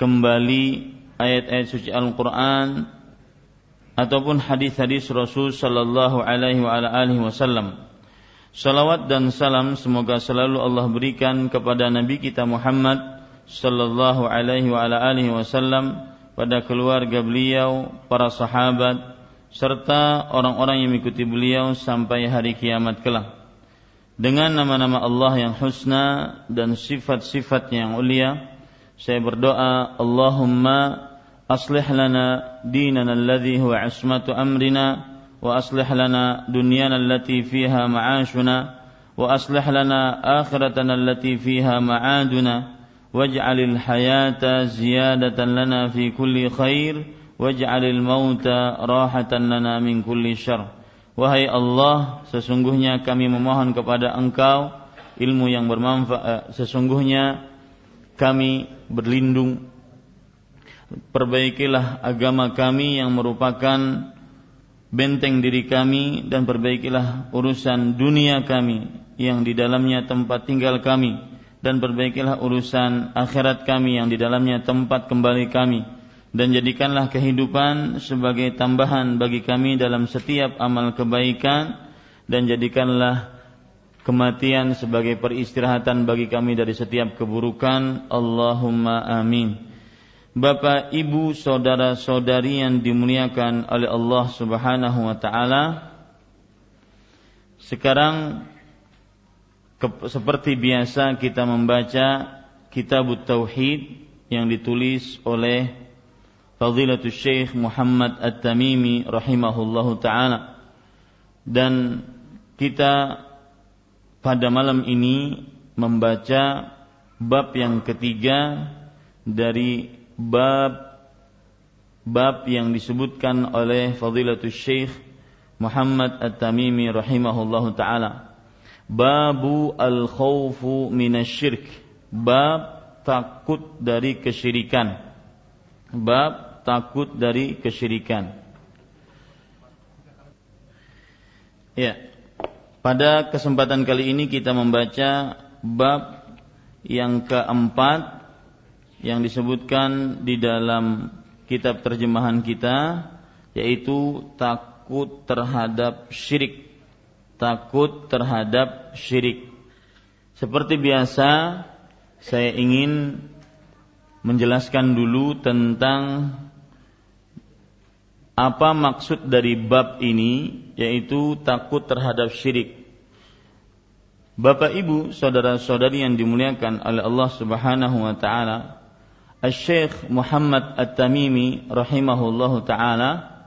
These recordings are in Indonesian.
kembali ayat-ayat suci Al-Quran ataupun hadis-hadis Rasul Sallallahu Alaihi Wasallam. Salawat dan salam semoga selalu Allah berikan kepada Nabi kita Muhammad Sallallahu Alaihi Wasallam pada keluarga beliau, para sahabat, serta orang-orang yang mengikuti beliau sampai hari kiamat kelak. Dengan nama-nama Allah yang husna dan sifat-sifat yang ulia, saya berdoa, Allahumma aslih lana dinana alladhi huwa ismatu amrina wa aslih lana dunyana allati fiha ma'ashuna wa aslih lana akhiratana allati fiha ma'aduna waj'alil hayata ziyadatan lana fi kulli khair waj'alil mauta rahatan lana min kulli syarr Wahai Allah, sesungguhnya kami memohon kepada Engkau ilmu yang bermanfaat. Sesungguhnya kami berlindung. Perbaikilah agama kami yang merupakan benteng diri kami dan perbaikilah urusan dunia kami yang di dalamnya tempat tinggal kami dan perbaikilah urusan akhirat kami yang di dalamnya tempat kembali kami dan jadikanlah kehidupan sebagai tambahan bagi kami dalam setiap amal kebaikan dan jadikanlah kematian sebagai peristirahatan bagi kami dari setiap keburukan. Allahumma amin. Bapak, Ibu, saudara-saudari yang dimuliakan oleh Allah Subhanahu wa taala. Sekarang seperti biasa kita membaca Kitab Tauhid yang ditulis oleh Fadilatul Syekh Muhammad At-Tamimi rahimahullahu taala. Dan kita pada malam ini membaca bab yang ketiga dari bab bab yang disebutkan oleh Fadilatul Syekh Muhammad At-Tamimi rahimahullahu taala. Babu al-khawfu minasyirk. Bab takut dari kesyirikan. Bab takut dari kesyirikan. Ya. Pada kesempatan kali ini kita membaca bab yang keempat yang disebutkan di dalam kitab terjemahan kita yaitu takut terhadap syirik. Takut terhadap syirik. Seperti biasa saya ingin menjelaskan dulu tentang apa maksud dari bab ini yaitu takut terhadap syirik. Bapak Ibu, saudara-saudari yang dimuliakan oleh Allah Subhanahu wa taala, Asy-Syaikh Muhammad At-Tamimi rahimahullahu taala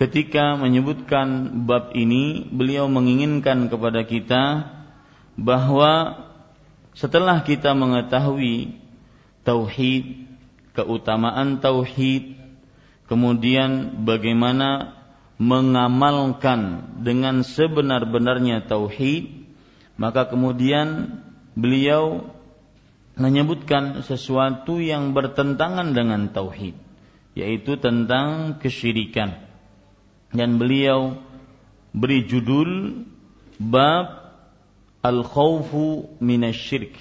ketika menyebutkan bab ini, beliau menginginkan kepada kita bahwa setelah kita mengetahui tauhid, keutamaan tauhid, kemudian bagaimana mengamalkan dengan sebenar-benarnya tauhid maka kemudian beliau menyebutkan sesuatu yang bertentangan dengan tauhid yaitu tentang kesyirikan. Dan beliau beri judul bab al-khawfu minasyirk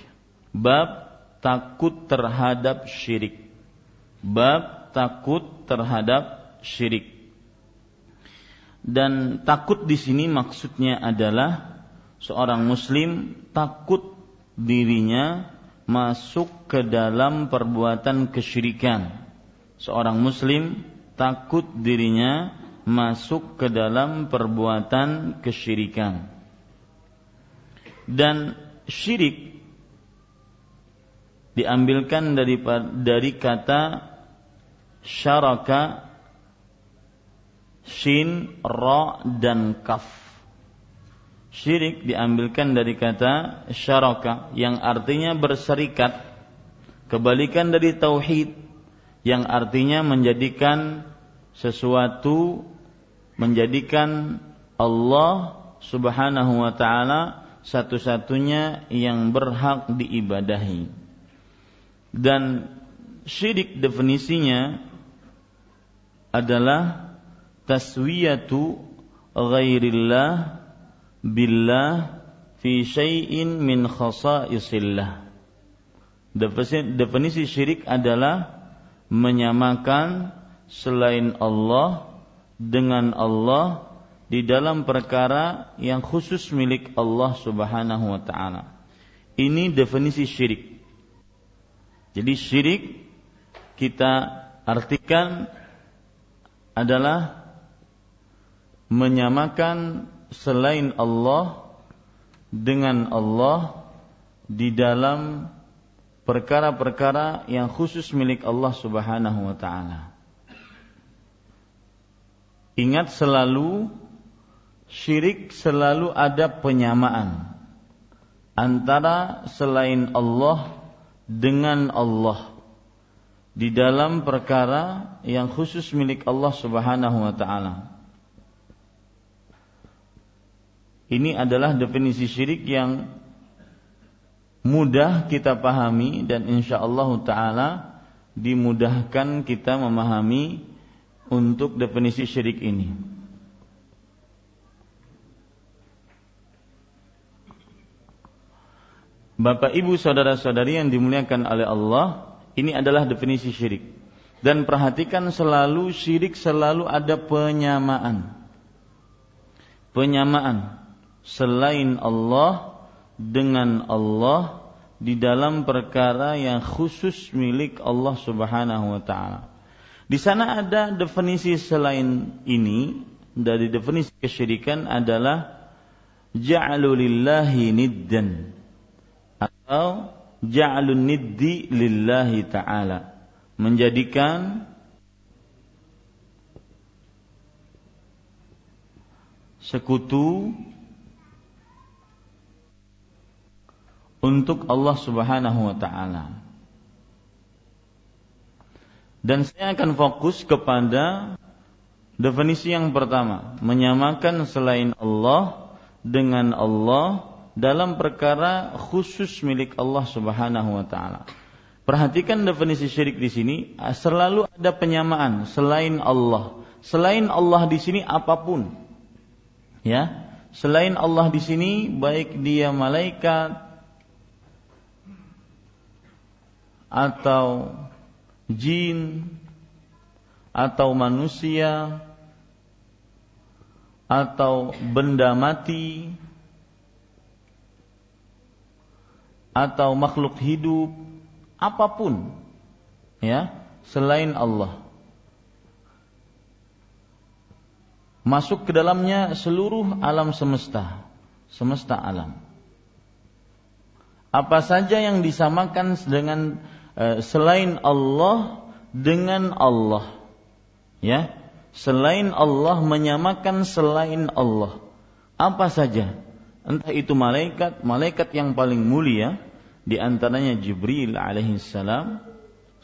bab takut terhadap syirik. Bab takut terhadap syirik. Dan takut di sini maksudnya adalah seorang muslim takut dirinya masuk ke dalam perbuatan kesyirikan. Seorang muslim takut dirinya masuk ke dalam perbuatan kesyirikan. Dan syirik diambilkan dari dari kata syaraka shin, ra dan kaf. Syirik diambilkan dari kata syaraka yang artinya berserikat. Kebalikan dari tauhid yang artinya menjadikan sesuatu menjadikan Allah Subhanahu wa taala satu-satunya yang berhak diibadahi. Dan syirik definisinya adalah taswiyatu ghairillah billah fi syai'in min khasa'isillah. Definisi syirik adalah menyamakan selain Allah dengan Allah di dalam perkara yang khusus milik Allah Subhanahu wa taala. Ini definisi syirik. Jadi syirik kita artikan adalah menyamakan selain Allah dengan Allah di dalam perkara-perkara yang khusus milik Allah Subhanahu wa taala. Ingat selalu syirik selalu ada penyamaan antara selain Allah dengan Allah di dalam perkara yang khusus milik Allah Subhanahu wa taala. Ini adalah definisi syirik yang mudah kita pahami dan insya Allah taala dimudahkan kita memahami untuk definisi syirik ini. Bapak Ibu saudara-saudari yang dimuliakan oleh Allah, ini adalah definisi syirik. Dan perhatikan selalu syirik selalu ada penyamaan. Penyamaan selain Allah dengan Allah di dalam perkara yang khusus milik Allah Subhanahu wa taala. Di sana ada definisi selain ini dari definisi kesyirikan adalah ja'alulillahi niddan atau ja'alun niddi lillahi ta'ala menjadikan sekutu untuk Allah Subhanahu wa taala. Dan saya akan fokus kepada definisi yang pertama, menyamakan selain Allah dengan Allah dalam perkara khusus milik Allah Subhanahu wa taala. Perhatikan definisi syirik di sini, selalu ada penyamaan selain Allah. Selain Allah di sini apa pun. Ya. Selain Allah di sini baik dia malaikat, atau jin atau manusia atau benda mati atau makhluk hidup apa pun ya selain Allah masuk ke dalamnya seluruh alam semesta semesta alam apa saja yang disamakan dengan Eh, selain Allah dengan Allah. Ya, selain Allah menyamakan selain Allah. Apa saja? Entah itu malaikat, malaikat yang paling mulia di antaranya Jibril alaihi salam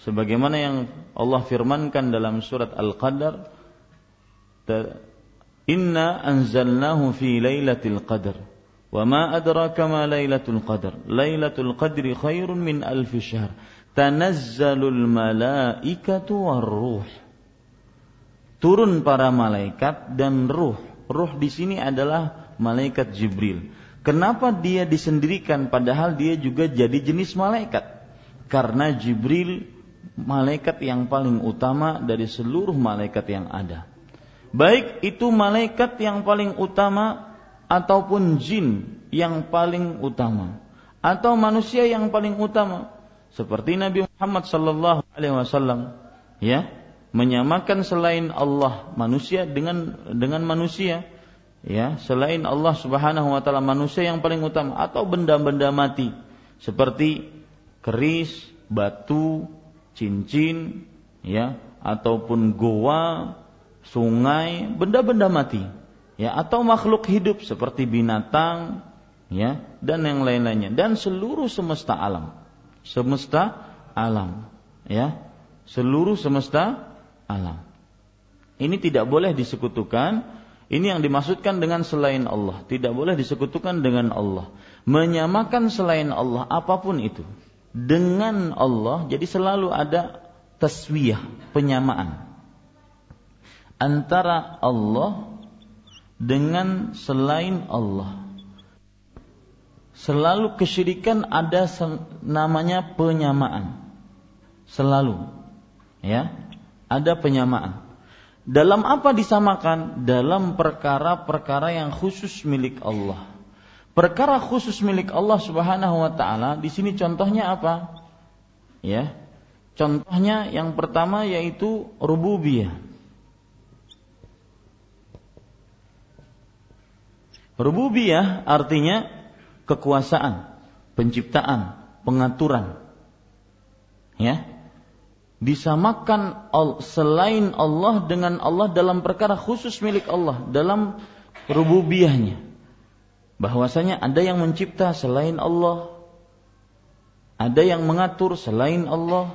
sebagaimana yang Allah firmankan dalam surat Al-Qadar Inna anzalnahu fi lailatul qadar wa ma adraka ma lailatul qadar lailatul qadri khairun min alfi syahr tanazzalul malaikatu warruh. Turun para malaikat dan ruh. Ruh di sini adalah malaikat Jibril. Kenapa dia disendirikan padahal dia juga jadi jenis malaikat? Karena Jibril malaikat yang paling utama dari seluruh malaikat yang ada. Baik itu malaikat yang paling utama ataupun jin yang paling utama atau manusia yang paling utama seperti Nabi Muhammad sallallahu alaihi wasallam ya menyamakan selain Allah manusia dengan dengan manusia ya selain Allah Subhanahu wa taala manusia yang paling utama atau benda-benda mati seperti keris, batu, cincin ya ataupun goa, sungai, benda-benda mati ya atau makhluk hidup seperti binatang ya dan yang lain-lainnya dan seluruh semesta alam. Semesta alam ya seluruh semesta alam. Ini tidak boleh disekutukan ini yang dimaksudkan dengan selain Allah tidak boleh disekutukan dengan Allah menyamakan selain Allah apa pun itu dengan Allah jadi selalu ada taswiyah penyamaan antara Allah dengan selain Allah selalu kesyirikan ada namanya penyamaan. Selalu. Ya. Ada penyamaan. Dalam apa disamakan? Dalam perkara-perkara yang khusus milik Allah. Perkara khusus milik Allah Subhanahu wa taala di sini contohnya apa? Ya. Contohnya yang pertama yaitu rububiyah. Rububiyah artinya kekuasaan, penciptaan, pengaturan. Ya disamakan selain Allah dengan Allah dalam perkara khusus milik Allah dalam rububiyahnya bahwasanya ada yang mencipta selain Allah. Ada yang mengatur selain Allah.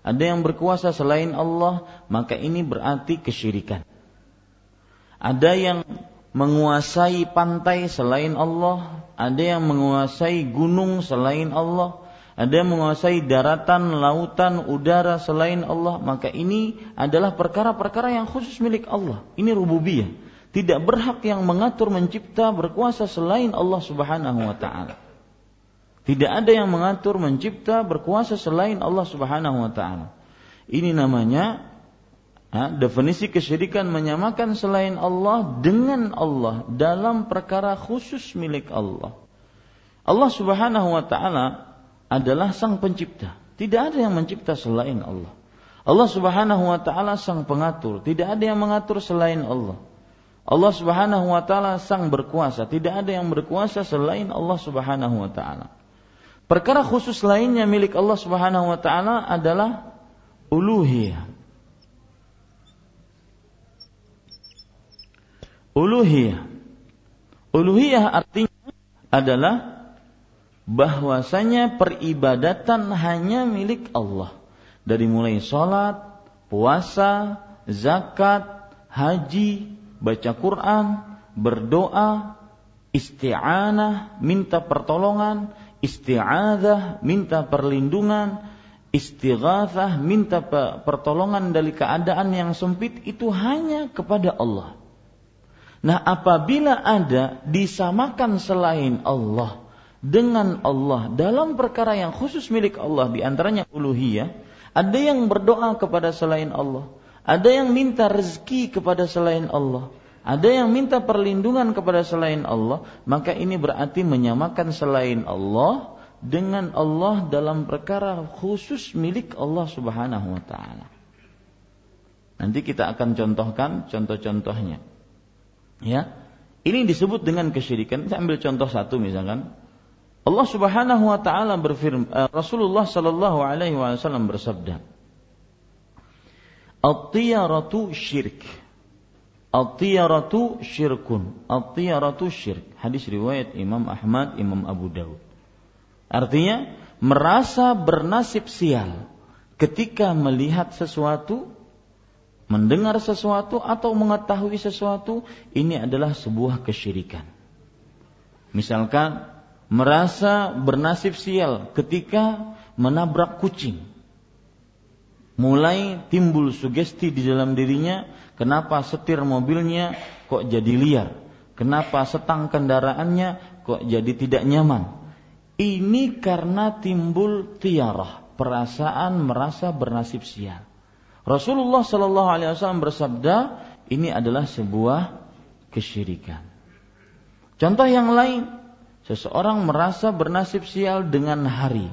Ada yang berkuasa selain Allah. Maka ini berarti kesyirikan. Ada yang menguasai pantai selain Allah. Ada yang menguasai gunung selain Allah ada yang menguasai daratan, lautan, udara selain Allah, maka ini adalah perkara-perkara yang khusus milik Allah. Ini rububiyah. Tidak berhak yang mengatur, mencipta, berkuasa selain Allah Subhanahu wa taala. Tidak ada yang mengatur, mencipta, berkuasa selain Allah Subhanahu wa taala. Ini namanya ha, definisi kesyirikan menyamakan selain Allah dengan Allah dalam perkara khusus milik Allah. Allah Subhanahu wa taala adalah sang pencipta. Tidak ada yang mencipta selain Allah. Allah Subhanahu wa taala sang pengatur, tidak ada yang mengatur selain Allah. Allah Subhanahu wa taala sang berkuasa, tidak ada yang berkuasa selain Allah Subhanahu wa taala. Perkara khusus lainnya milik Allah Subhanahu wa taala adalah uluhiyah. Uluhiyah. Uluhiyah artinya adalah bahwasanya peribadatan hanya milik Allah. Dari mulai sholat, puasa, zakat, haji, baca Quran, berdoa, isti'anah, minta pertolongan, isti'adah, minta perlindungan, istighathah, minta pertolongan dari keadaan yang sempit itu hanya kepada Allah. Nah, apabila ada disamakan selain Allah, dengan Allah dalam perkara yang khusus milik Allah di antaranya uluhiyah, ada yang berdoa kepada selain Allah, ada yang minta rezeki kepada selain Allah, ada yang minta perlindungan kepada selain Allah, maka ini berarti menyamakan selain Allah dengan Allah dalam perkara khusus milik Allah Subhanahu wa taala. Nanti kita akan contohkan contoh-contohnya. Ya. Ini disebut dengan kesyirikan. Saya ambil contoh satu misalkan Allah Subhanahu wa taala berfirman uh, Rasulullah sallallahu alaihi wasallam bersabda At-tiyaratu syirk. At-tiyaratu syirkun. At-tiyaratu syirk. Hadis riwayat Imam Ahmad, Imam Abu Dawud. Artinya merasa bernasib sial ketika melihat sesuatu mendengar sesuatu atau mengetahui sesuatu ini adalah sebuah kesyirikan. Misalkan merasa bernasib sial ketika menabrak kucing. Mulai timbul sugesti di dalam dirinya, kenapa setir mobilnya kok jadi liar? Kenapa setang kendaraannya kok jadi tidak nyaman? Ini karena timbul tiarah, perasaan merasa bernasib sial. Rasulullah Shallallahu Alaihi Wasallam bersabda, ini adalah sebuah kesyirikan. Contoh yang lain, Seseorang merasa bernasib sial dengan hari.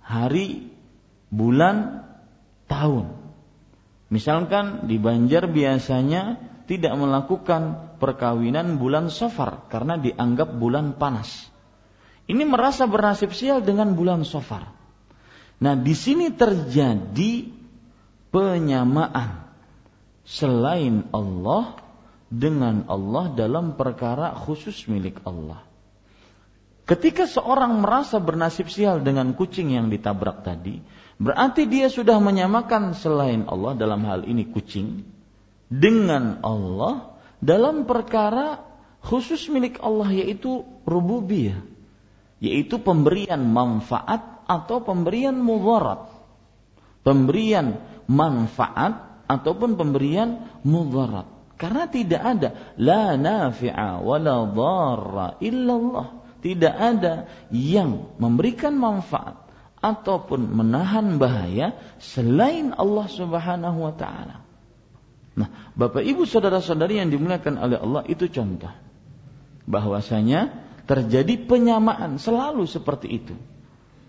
Hari, bulan, tahun. Misalkan di Banjar biasanya tidak melakukan perkawinan bulan Safar karena dianggap bulan panas. Ini merasa bernasib sial dengan bulan Safar. Nah, di sini terjadi penyamaan selain Allah dengan Allah dalam perkara khusus milik Allah. Ketika seorang merasa bernasib sial dengan kucing yang ditabrak tadi, berarti dia sudah menyamakan selain Allah dalam hal ini kucing dengan Allah dalam perkara khusus milik Allah yaitu rububiyah, yaitu pemberian manfaat atau pemberian mudarat. Pemberian manfaat ataupun pemberian mudarat. Karena tidak ada la nafi'a wa la illallah Tidak ada yang memberikan manfaat ataupun menahan bahaya selain Allah Subhanahu wa taala. Nah, Bapak Ibu saudara-saudari yang dimuliakan oleh Allah itu contoh bahwasanya terjadi penyamaan selalu seperti itu.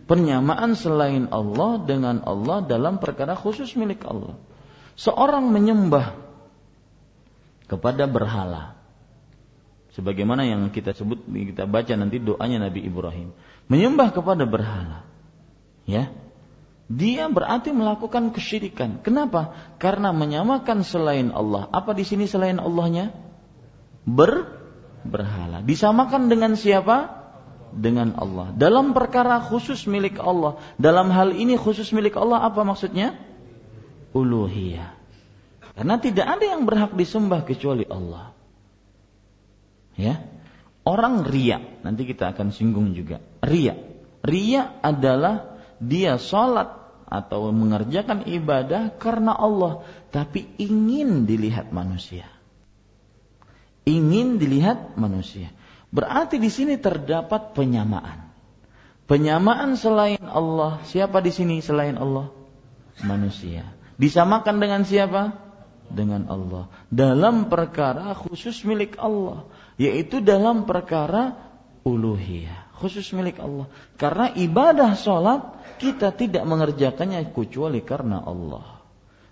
Penyamaan selain Allah dengan Allah dalam perkara khusus milik Allah. Seorang menyembah kepada berhala. Sebagaimana yang kita sebut kita baca nanti doanya Nabi Ibrahim. Menyembah kepada berhala. Ya. Dia berarti melakukan kesyirikan. Kenapa? Karena menyamakan selain Allah. Apa di sini selain Allahnya? Ber berhala. Disamakan dengan siapa? Dengan Allah. Dalam perkara khusus milik Allah. Dalam hal ini khusus milik Allah apa maksudnya? Uluhiyah. Karena tidak ada yang berhak disembah kecuali Allah. Ya. Orang ria, nanti kita akan singgung juga. Ria. Ria adalah dia sholat atau mengerjakan ibadah karena Allah, tapi ingin dilihat manusia ingin dilihat manusia. Berarti di sini terdapat penyamaan. Penyamaan selain Allah, siapa di sini selain Allah? Manusia. Disamakan dengan siapa? Dengan Allah. Dalam perkara khusus milik Allah, yaitu dalam perkara uluhiyah, khusus milik Allah. Karena ibadah sholat kita tidak mengerjakannya kecuali karena Allah.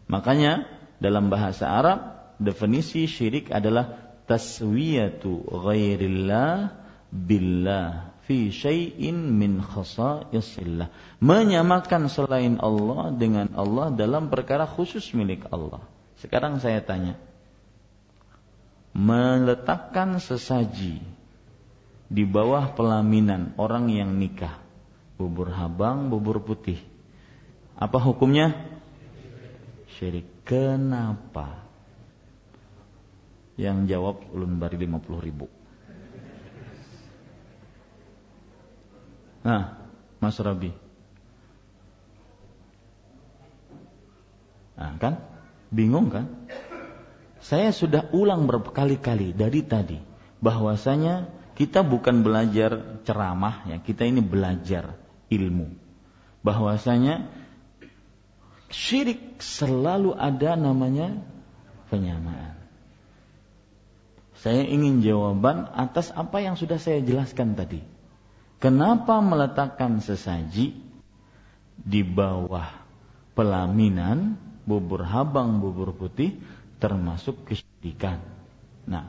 Makanya dalam bahasa Arab definisi syirik adalah taswiyatu ghairillah billah fi syai'in min khasa'isillah. Menyamakan selain Allah dengan Allah dalam perkara khusus milik Allah. Sekarang saya tanya. Meletakkan sesaji di bawah pelaminan orang yang nikah. Bubur habang, bubur putih. Apa hukumnya? Syirik. Kenapa? Yang jawab ulun bari 50 ribu. Nah, Mas Rabi. Nah, kan? Bingung kan? Saya sudah ulang berkali-kali dari tadi bahwasanya kita bukan belajar ceramah ya, kita ini belajar ilmu. Bahwasanya syirik selalu ada namanya penyamaan. Saya ingin jawaban atas apa yang sudah saya jelaskan tadi. Kenapa meletakkan sesaji di bawah pelaminan bubur habang bubur putih termasuk kesyirikan? Nah,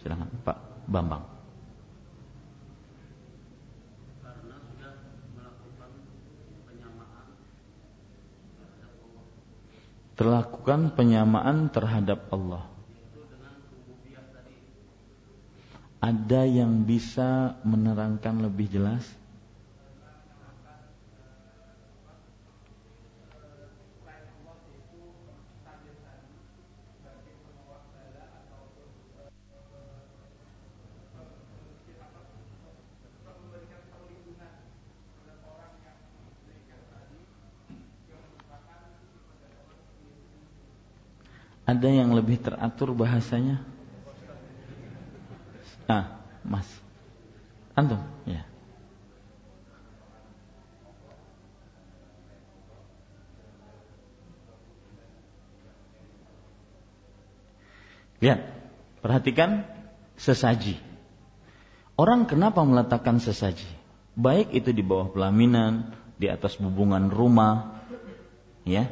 silakan Pak Bambang. terlakukan penyamaan terhadap Allah. Ada yang bisa menerangkan lebih jelas? Ada yang lebih teratur bahasanya? Ah, Mas. Antum, ya. Lihat, perhatikan sesaji. Orang kenapa meletakkan sesaji? Baik itu di bawah pelaminan, di atas bubungan rumah, ya,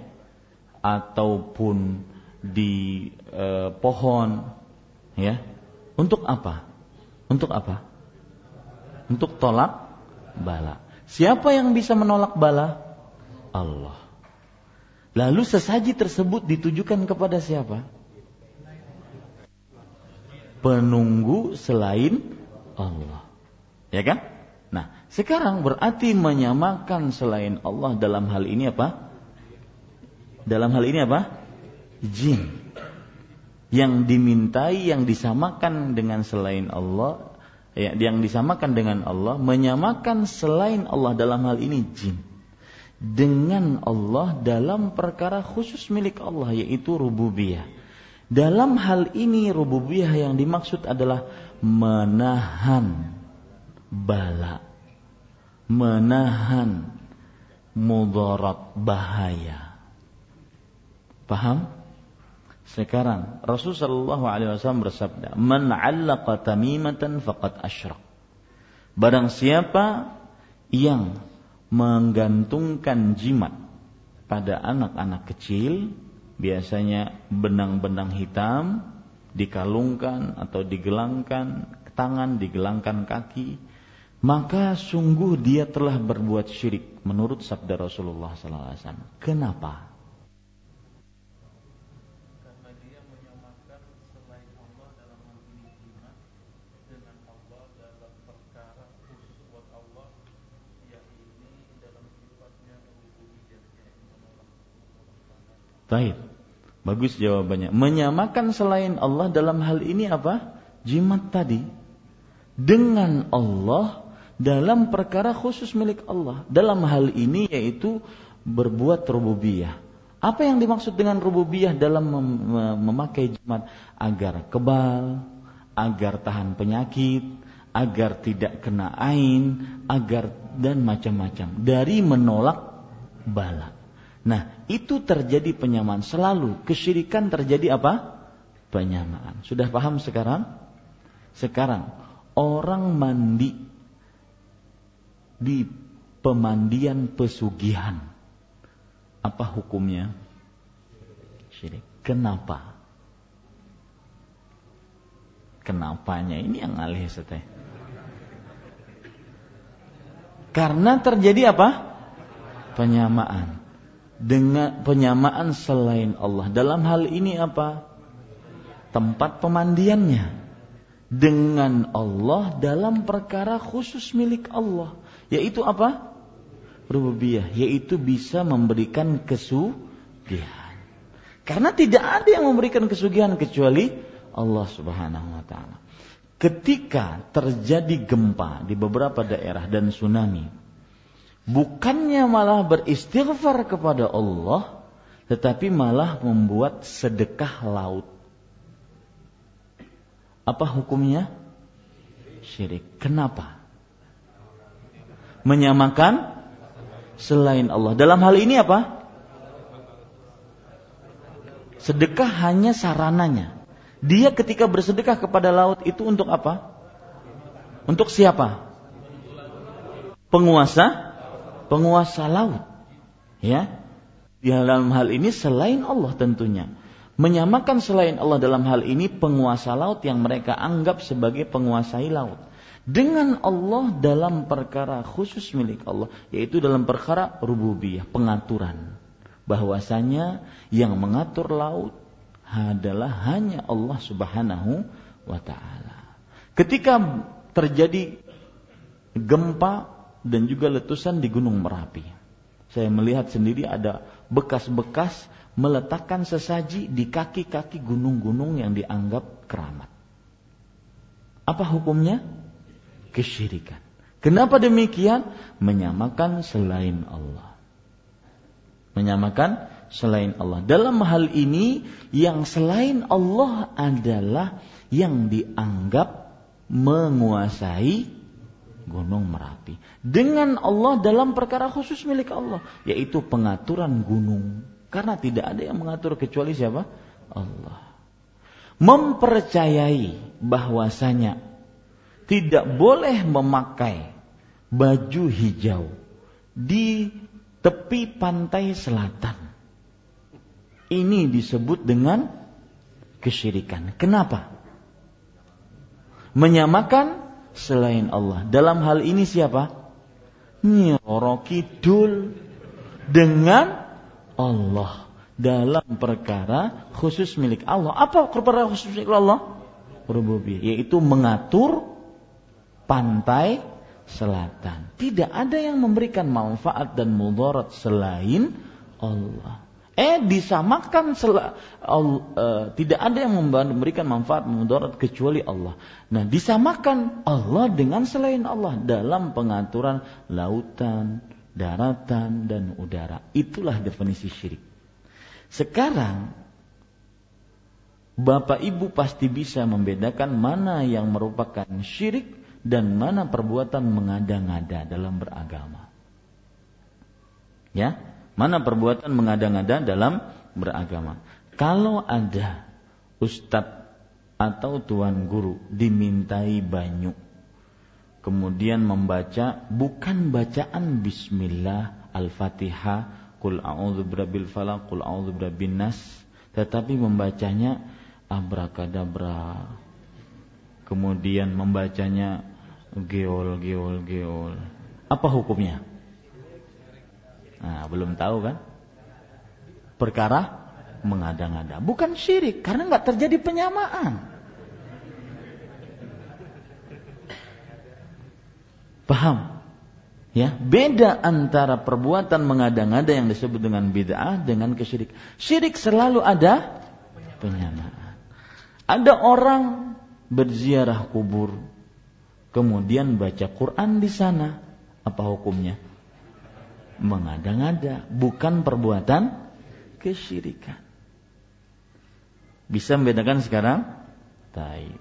ataupun di eh, pohon, ya. Untuk apa? Untuk apa? Untuk tolak bala. Siapa yang bisa menolak bala? Allah. Lalu sesaji tersebut ditujukan kepada siapa? Penunggu selain Allah. Ya kan? Nah, sekarang berarti menyamakan selain Allah dalam hal ini apa? Dalam hal ini apa? Jin yang dimintai yang disamakan dengan selain Allah ya, yang disamakan dengan Allah menyamakan selain Allah dalam hal ini jin dengan Allah dalam perkara khusus milik Allah yaitu rububiyah. Dalam hal ini rububiyah yang dimaksud adalah menahan bala, menahan mudarat bahaya. Paham? Sekarang Rasulullah Shallallahu Alaihi Wasallam bersabda, "Man 'allaqa tamimatan faqad asyrak." Barang siapa yang menggantungkan jimat pada anak-anak kecil, biasanya benang-benang hitam dikalungkan atau digelangkan tangan, digelangkan kaki, maka sungguh dia telah berbuat syirik menurut sabda Rasulullah SAW. Kenapa? Baik. Bagus jawabannya. Menyamakan selain Allah dalam hal ini apa? Jimat tadi. Dengan Allah dalam perkara khusus milik Allah. Dalam hal ini yaitu berbuat rububiyah. Apa yang dimaksud dengan rububiyah dalam mem memakai jimat? Agar kebal, agar tahan penyakit, agar tidak kena ain, agar dan macam-macam. Dari menolak bala. Nah, itu terjadi penyamaan selalu. Kesyirikan terjadi apa? Penyamaan. Sudah paham sekarang? Sekarang orang mandi di pemandian pesugihan. Apa hukumnya? Syirik. Kenapa? Kenapanya ini yang alih seteh. Karena terjadi apa? Penyamaan dengan penyamaan selain Allah. Dalam hal ini apa? Tempat pemandiannya dengan Allah dalam perkara khusus milik Allah, yaitu apa? Rububiyah, yaitu bisa memberikan kesugihan. Karena tidak ada yang memberikan kesugihan kecuali Allah Subhanahu wa taala. Ketika terjadi gempa di beberapa daerah dan tsunami, bukannya malah beristighfar kepada Allah, tetapi malah membuat sedekah laut. Apa hukumnya? Syirik. Kenapa? Menyamakan selain Allah. Dalam hal ini apa? Sedekah hanya sarananya. Dia ketika bersedekah kepada laut itu untuk apa? Untuk siapa? Penguasa penguasa laut. Ya. Di dalam hal ini selain Allah tentunya. Menyamakan selain Allah dalam hal ini penguasa laut yang mereka anggap sebagai penguasai laut. Dengan Allah dalam perkara khusus milik Allah. Yaitu dalam perkara rububiyah, pengaturan. Bahwasanya yang mengatur laut adalah hanya Allah subhanahu wa ta'ala. Ketika terjadi gempa dan juga letusan di Gunung Merapi. Saya melihat sendiri ada bekas-bekas meletakkan sesaji di kaki-kaki gunung-gunung yang dianggap keramat. Apa hukumnya? Kesyirikan. Kenapa demikian? Menyamakan selain Allah. Menyamakan selain Allah. Dalam hal ini yang selain Allah adalah yang dianggap menguasai Gunung Merapi. Dengan Allah dalam perkara khusus milik Allah, yaitu pengaturan gunung. Karena tidak ada yang mengatur kecuali siapa? Allah. Mempercayai bahwasanya tidak boleh memakai baju hijau di tepi pantai selatan. Ini disebut dengan kesyirikan. Kenapa? Menyamakan selain Allah. Dalam hal ini siapa? Nyoro Kidul dengan Allah dalam perkara khusus milik Allah. Apa perkara khusus milik Allah? Rububiyah, yaitu mengatur pantai selatan. Tidak ada yang memberikan manfaat dan mudarat selain Allah. Eh disamakan sel- uh, tidak ada yang memberikan manfaat mudarat kecuali Allah. Nah, disamakan Allah dengan selain Allah dalam pengaturan lautan, daratan dan udara. Itulah definisi syirik. Sekarang Bapak Ibu pasti bisa membedakan mana yang merupakan syirik dan mana perbuatan mengada-ngada dalam beragama. Ya, mana perbuatan mengada-ngada dalam beragama. Kalau ada ustadz atau tuan guru dimintai banyu, kemudian membaca bukan bacaan Bismillah, Al-Fatihah, Qul a'udzu birabbil falaq, Qul a'udzu birabbin nas, tetapi membacanya abrakadabra. Kemudian membacanya geol geol geol. Apa hukumnya? Nah, belum tahu kan? Perkara mengada-ngada. Bukan syirik karena nggak terjadi penyamaan. Paham? Ya, beda antara perbuatan mengada-ngada yang disebut dengan bid'ah dengan kesyirik. Syirik selalu ada penyamaan. Ada orang berziarah kubur, kemudian baca Quran di sana. Apa hukumnya? Mengada-ngada, bukan perbuatan kesyirikan. Bisa membedakan sekarang? Taib.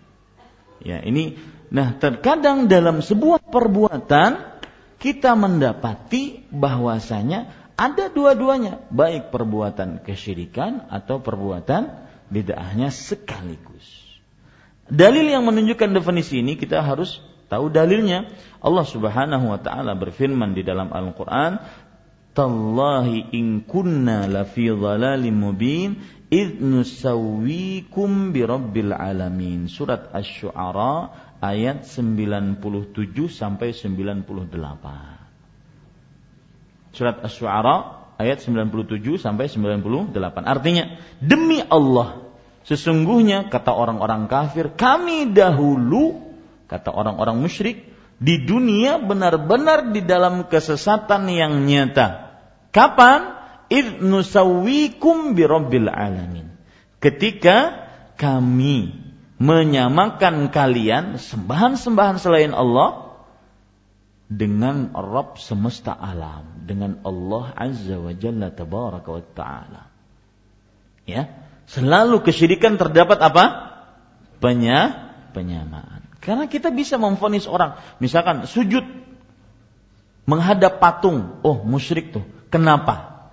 Ya, ini nah terkadang dalam sebuah perbuatan kita mendapati bahwasanya ada dua-duanya, baik perbuatan kesyirikan atau perbuatan bid'ahnya sekaligus. Dalil yang menunjukkan definisi ini kita harus tahu dalilnya. Allah Subhanahu wa taala berfirman di dalam Al-Qur'an, "Tallahi in kunna lafi dhalalim mubin id nusawwikum birabbil alamin. Surat asy-syu'ara ayat 97 sampai 98 surat asy-syu'ara ayat 97 sampai 98 artinya demi Allah sesungguhnya kata orang-orang kafir kami dahulu kata orang-orang musyrik di dunia benar-benar di dalam kesesatan yang nyata kapan id nusawwikum birabbil alamin. Ketika kami menyamakan kalian sembahan-sembahan selain Allah dengan Rabb semesta alam, dengan Allah Azza wa Jalla tabaraka wa taala. Ya, selalu kesyirikan terdapat apa? Penya penyamaan. Karena kita bisa memfonis orang, misalkan sujud menghadap patung, oh musyrik tuh. Kenapa?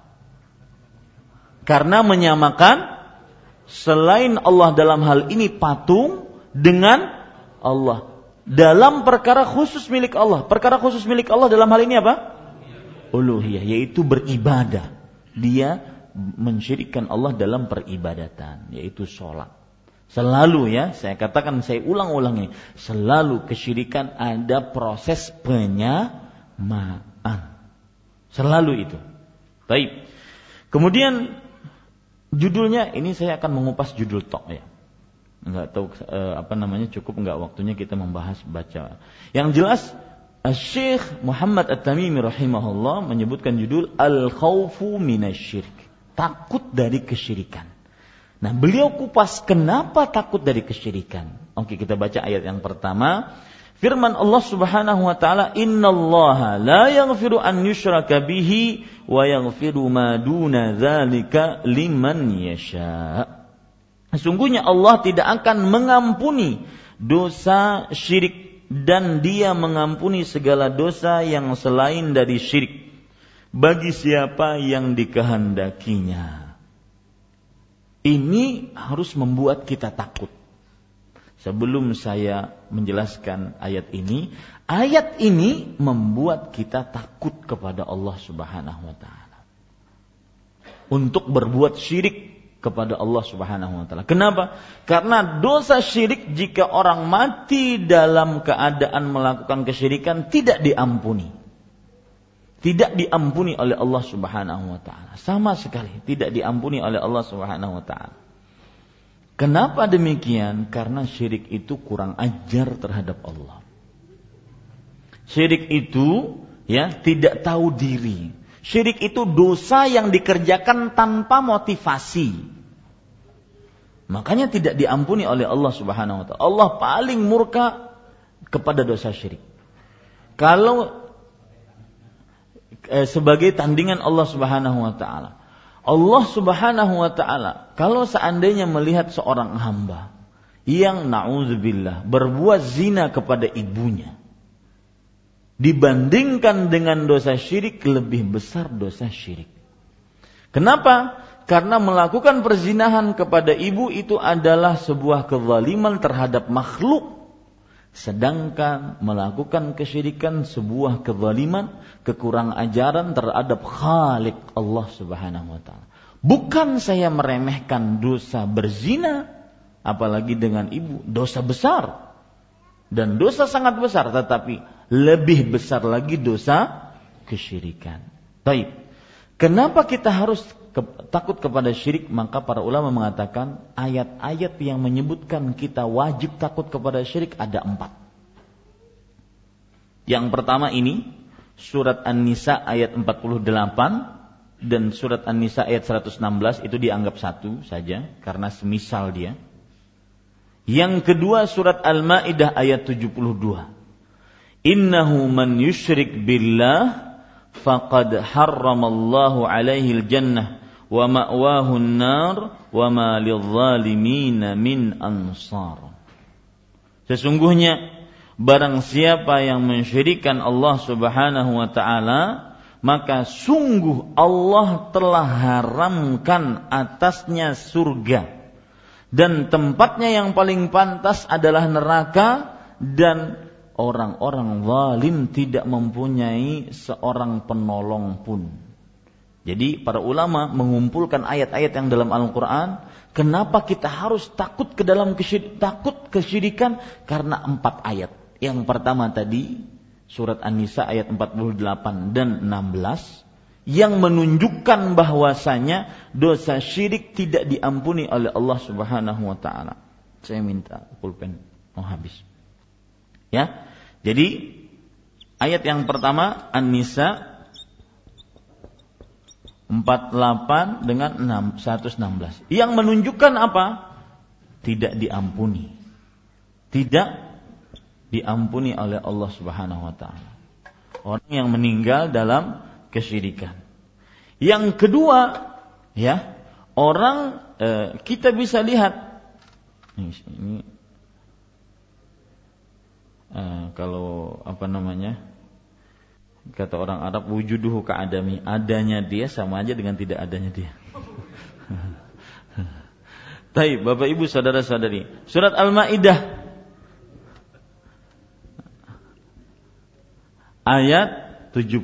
Karena menyamakan selain Allah dalam hal ini patung dengan Allah. Dalam perkara khusus milik Allah. Perkara khusus milik Allah dalam hal ini apa? Uluhiyah, yaitu beribadah. Dia mensyirikan Allah dalam peribadatan, yaitu sholat. Selalu ya, saya katakan, saya ulang-ulang. Selalu kesyirikan ada proses penyamaan. Selalu itu. Baik. Kemudian Judulnya ini saya akan mengupas judul tok ya. Enggak tahu eh, apa namanya cukup enggak waktunya kita membahas baca. Yang jelas Syekh Muhammad At-Tamimi rahimahullah menyebutkan judul Al-Khawfu Minasyirik. Takut dari kesyirikan. Nah, beliau kupas kenapa takut dari kesyirikan. Oke, kita baca ayat yang pertama. Firman Allah Subhanahu wa taala, "Innallaha la yaghfiru an yushraka bihi wa yaghfiru ma duna dzalika liman yasha." Sesungguhnya Allah tidak akan mengampuni dosa syirik dan Dia mengampuni segala dosa yang selain dari syirik bagi siapa yang dikehendakinya. Ini harus membuat kita takut. Sebelum saya menjelaskan ayat ini, ayat ini membuat kita takut kepada Allah Subhanahu wa taala. Untuk berbuat syirik kepada Allah Subhanahu wa taala. Kenapa? Karena dosa syirik jika orang mati dalam keadaan melakukan kesyirikan tidak diampuni. Tidak diampuni oleh Allah Subhanahu wa taala. Sama sekali tidak diampuni oleh Allah Subhanahu wa taala. Kenapa demikian? Karena syirik itu kurang ajar terhadap Allah. Syirik itu ya tidak tahu diri. Syirik itu dosa yang dikerjakan tanpa motivasi. Makanya tidak diampuni oleh Allah Subhanahu wa taala. Allah paling murka kepada dosa syirik. Kalau eh, sebagai tandingan Allah Subhanahu wa taala. Allah Subhanahu wa taala kalau seandainya melihat seorang hamba yang naudzubillah berbuat zina kepada ibunya dibandingkan dengan dosa syirik lebih besar dosa syirik. Kenapa? Karena melakukan perzinahan kepada ibu itu adalah sebuah kezaliman terhadap makhluk. Sedangkan melakukan kesyirikan sebuah kezaliman, kekurang ajaran terhadap Khalik Allah Subhanahu wa taala. Bukan saya meremehkan dosa berzina, apalagi dengan ibu, dosa besar. Dan dosa sangat besar, tetapi lebih besar lagi dosa kesyirikan. Baik. Kenapa kita harus ke, takut kepada syirik? Maka para ulama mengatakan ayat-ayat yang menyebutkan kita wajib takut kepada syirik ada empat. Yang pertama ini surat An-Nisa ayat 48 dan surat An-Nisa ayat 116 itu dianggap satu saja karena semisal dia. Yang kedua surat Al-Maidah ayat 72 innahu man yushrik billah faqad harramallahu alaihi jannah wa ma'wahu an-nar wa ma lidh-dhalimin min ansar Sesungguhnya barang siapa yang mensyirikan Allah Subhanahu wa taala maka sungguh Allah telah haramkan atasnya surga dan tempatnya yang paling pantas adalah neraka dan orang-orang zalim tidak mempunyai seorang penolong pun. Jadi para ulama mengumpulkan ayat-ayat yang dalam Al-Quran. Kenapa kita harus takut ke dalam takut kesyirikan? Karena empat ayat. Yang pertama tadi surat An-Nisa ayat 48 dan 16 yang menunjukkan bahwasanya dosa syirik tidak diampuni oleh Allah Subhanahu wa taala. Saya minta pulpen mau habis. Ya. Jadi ayat yang pertama An-Nisa 48 dengan 6, 116 yang menunjukkan apa? Tidak diampuni. Tidak diampuni oleh Allah Subhanahu wa taala. Orang yang meninggal dalam kesyirikan. Yang kedua, ya, orang eh, kita bisa lihat ini, ini Eh, kalau apa namanya kata orang Arab wujuduhu ka'adami. Adanya dia sama aja dengan tidak adanya dia. Taib, Bapak Ibu saudara-saudari. Surat Al-Maidah. Ayat 72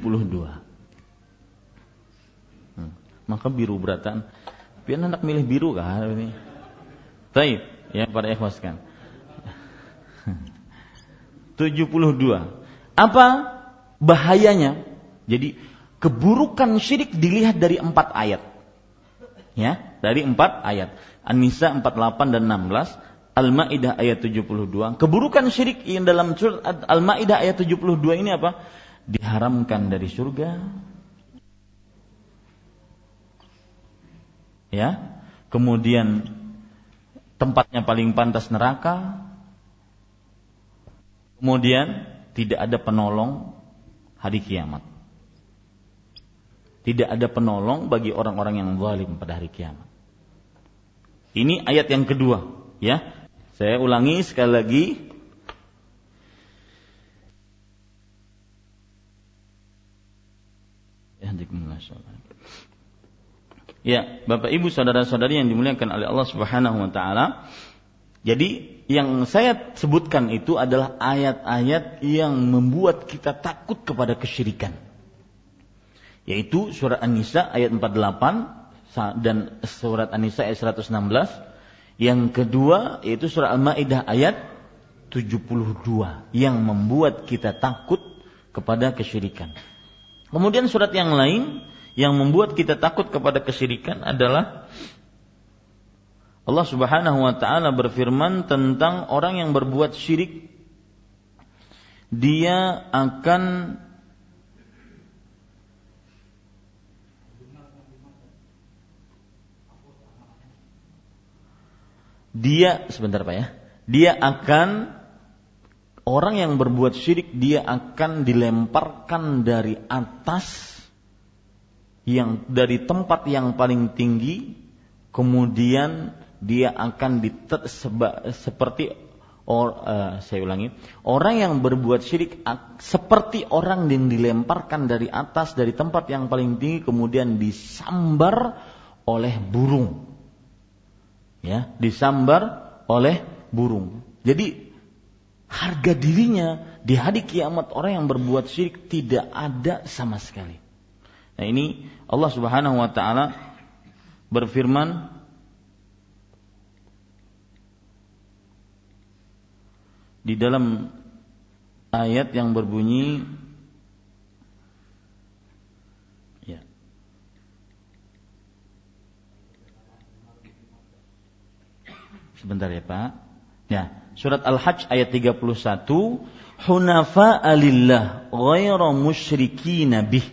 hmm. maka biru beratan. Biar anak milih biru kan ini? Taib, ya para ikhwas kan 72. Apa bahayanya? Jadi keburukan syirik dilihat dari empat ayat. Ya, dari empat ayat. An-Nisa 48 dan 16, Al-Maidah ayat 72. Keburukan syirik yang dalam surat Al-Maidah ayat 72 ini apa? Diharamkan dari surga. Ya. Kemudian tempatnya paling pantas neraka, Kemudian tidak ada penolong hari kiamat. Tidak ada penolong bagi orang-orang yang zalim pada hari kiamat. Ini ayat yang kedua, ya. Saya ulangi sekali lagi. Ya, Bapak Ibu saudara-saudari yang dimuliakan oleh Allah Subhanahu wa taala. Jadi yang saya sebutkan itu adalah ayat-ayat yang membuat kita takut kepada kesyirikan. Yaitu surat An-Nisa ayat 48 dan surat An-Nisa ayat 116. Yang kedua yaitu surat Al-Maidah ayat 72 yang membuat kita takut kepada kesyirikan. Kemudian surat yang lain yang membuat kita takut kepada kesyirikan adalah Allah Subhanahu wa taala berfirman tentang orang yang berbuat syirik dia akan dia sebentar Pak ya. Dia akan orang yang berbuat syirik dia akan dilemparkan dari atas yang dari tempat yang paling tinggi kemudian dia akan diterseba, seperti or, uh, saya ulangi orang yang berbuat syirik seperti orang yang dilemparkan dari atas dari tempat yang paling tinggi kemudian disambar oleh burung. Ya disambar oleh burung. Jadi harga dirinya di hari kiamat orang yang berbuat syirik tidak ada sama sekali. Nah ini Allah Subhanahu wa taala berfirman di dalam ayat yang berbunyi ya. Sebentar ya Pak. Ya surat Al-Hajj ayat 31 hunafa alillah ghayra musyrikin bih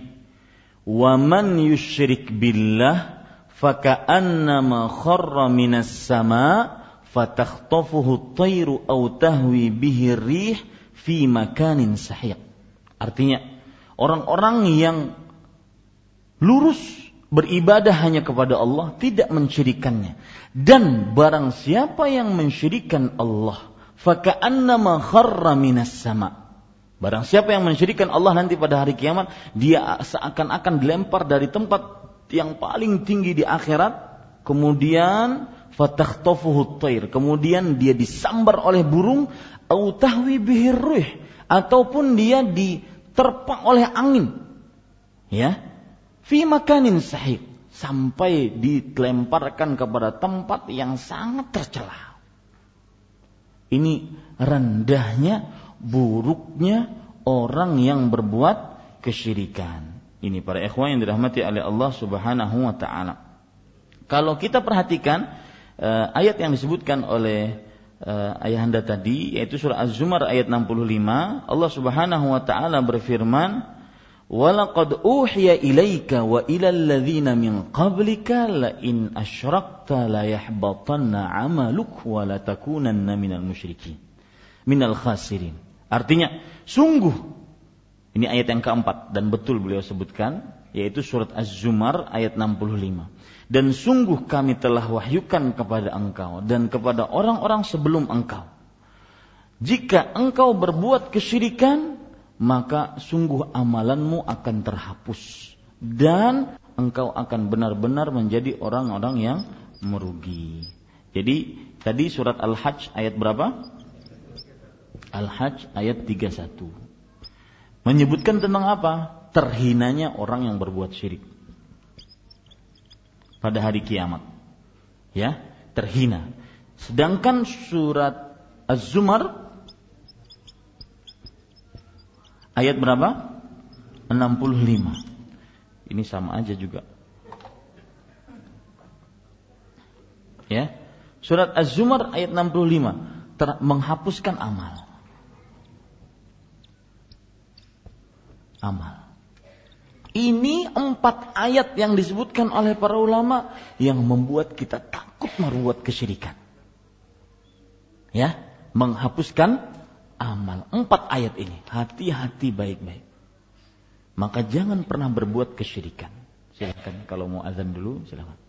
wa man yusyrik billah faka'annama kharra minas sama' fatakhtafuhu at-tayru aw tahwi bihi rih fi makanin sahiq. Artinya orang-orang yang lurus beribadah hanya kepada Allah tidak mensyirikannya dan barang siapa yang mensyirikan Allah faka'annama kharra minas sama barang siapa yang mensyirikan Allah nanti pada hari kiamat dia seakan-akan dilempar dari tempat yang paling tinggi di akhirat kemudian fatakhtafuhu tair kemudian dia disambar oleh burung au tahwi ataupun dia diterpa oleh angin. Ya. Fi makanin sahih. Sampai dilemparkan kepada tempat yang sangat tercela. Ini rendahnya buruknya orang yang berbuat kesyirikan. Ini para ikhwan yang dirahmati oleh Allah Subhanahu wa taala. Kalau kita perhatikan uh, ayat yang disebutkan oleh uh, ayahanda tadi yaitu surah Az-Zumar ayat 65 Allah Subhanahu wa taala berfirman Walaqad uhiya ilaika wa ilal ladzina min qablika la in asyrakta la yahbatanna 'amaluk wa la takunanna minal musyrikin minal khasirin. Artinya, sungguh ini ayat yang keempat dan betul beliau sebutkan yaitu surat Az-Zumar ayat 65 dan sungguh kami telah wahyukan kepada engkau dan kepada orang-orang sebelum engkau. Jika engkau berbuat kesyirikan, maka sungguh amalanmu akan terhapus dan engkau akan benar-benar menjadi orang-orang yang merugi. Jadi tadi surat Al-Hajj ayat berapa? Al-Hajj ayat 31. Menyebutkan tentang apa? Terhinanya orang yang berbuat syirik pada hari kiamat. Ya, terhina. Sedangkan surat Az-Zumar ayat berapa? 65. Ini sama aja juga. Ya. Surat Az-Zumar ayat 65 ter menghapuskan amal. Amal. Ini empat ayat yang disebutkan oleh para ulama yang membuat kita takut membuat kesyirikan. Ya, menghapuskan amal. Empat ayat ini, hati-hati baik-baik. Maka jangan pernah berbuat kesyirikan. Silakan kalau mau azan dulu, silakan.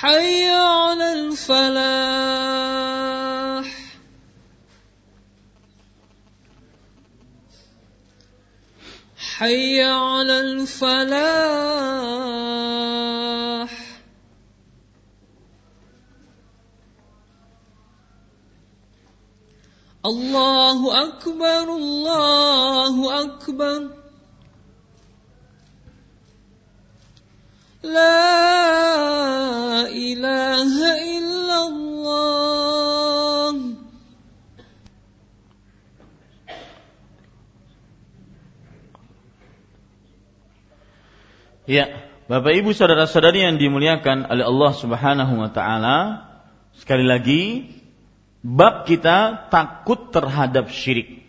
حي على الفلاح. حي على الفلاح. الله أكبر الله أكبر. لا إله إلا الله Ya, Bapak Ibu saudara-saudari yang dimuliakan oleh Allah Subhanahu wa taala, sekali lagi bab kita takut terhadap syirik.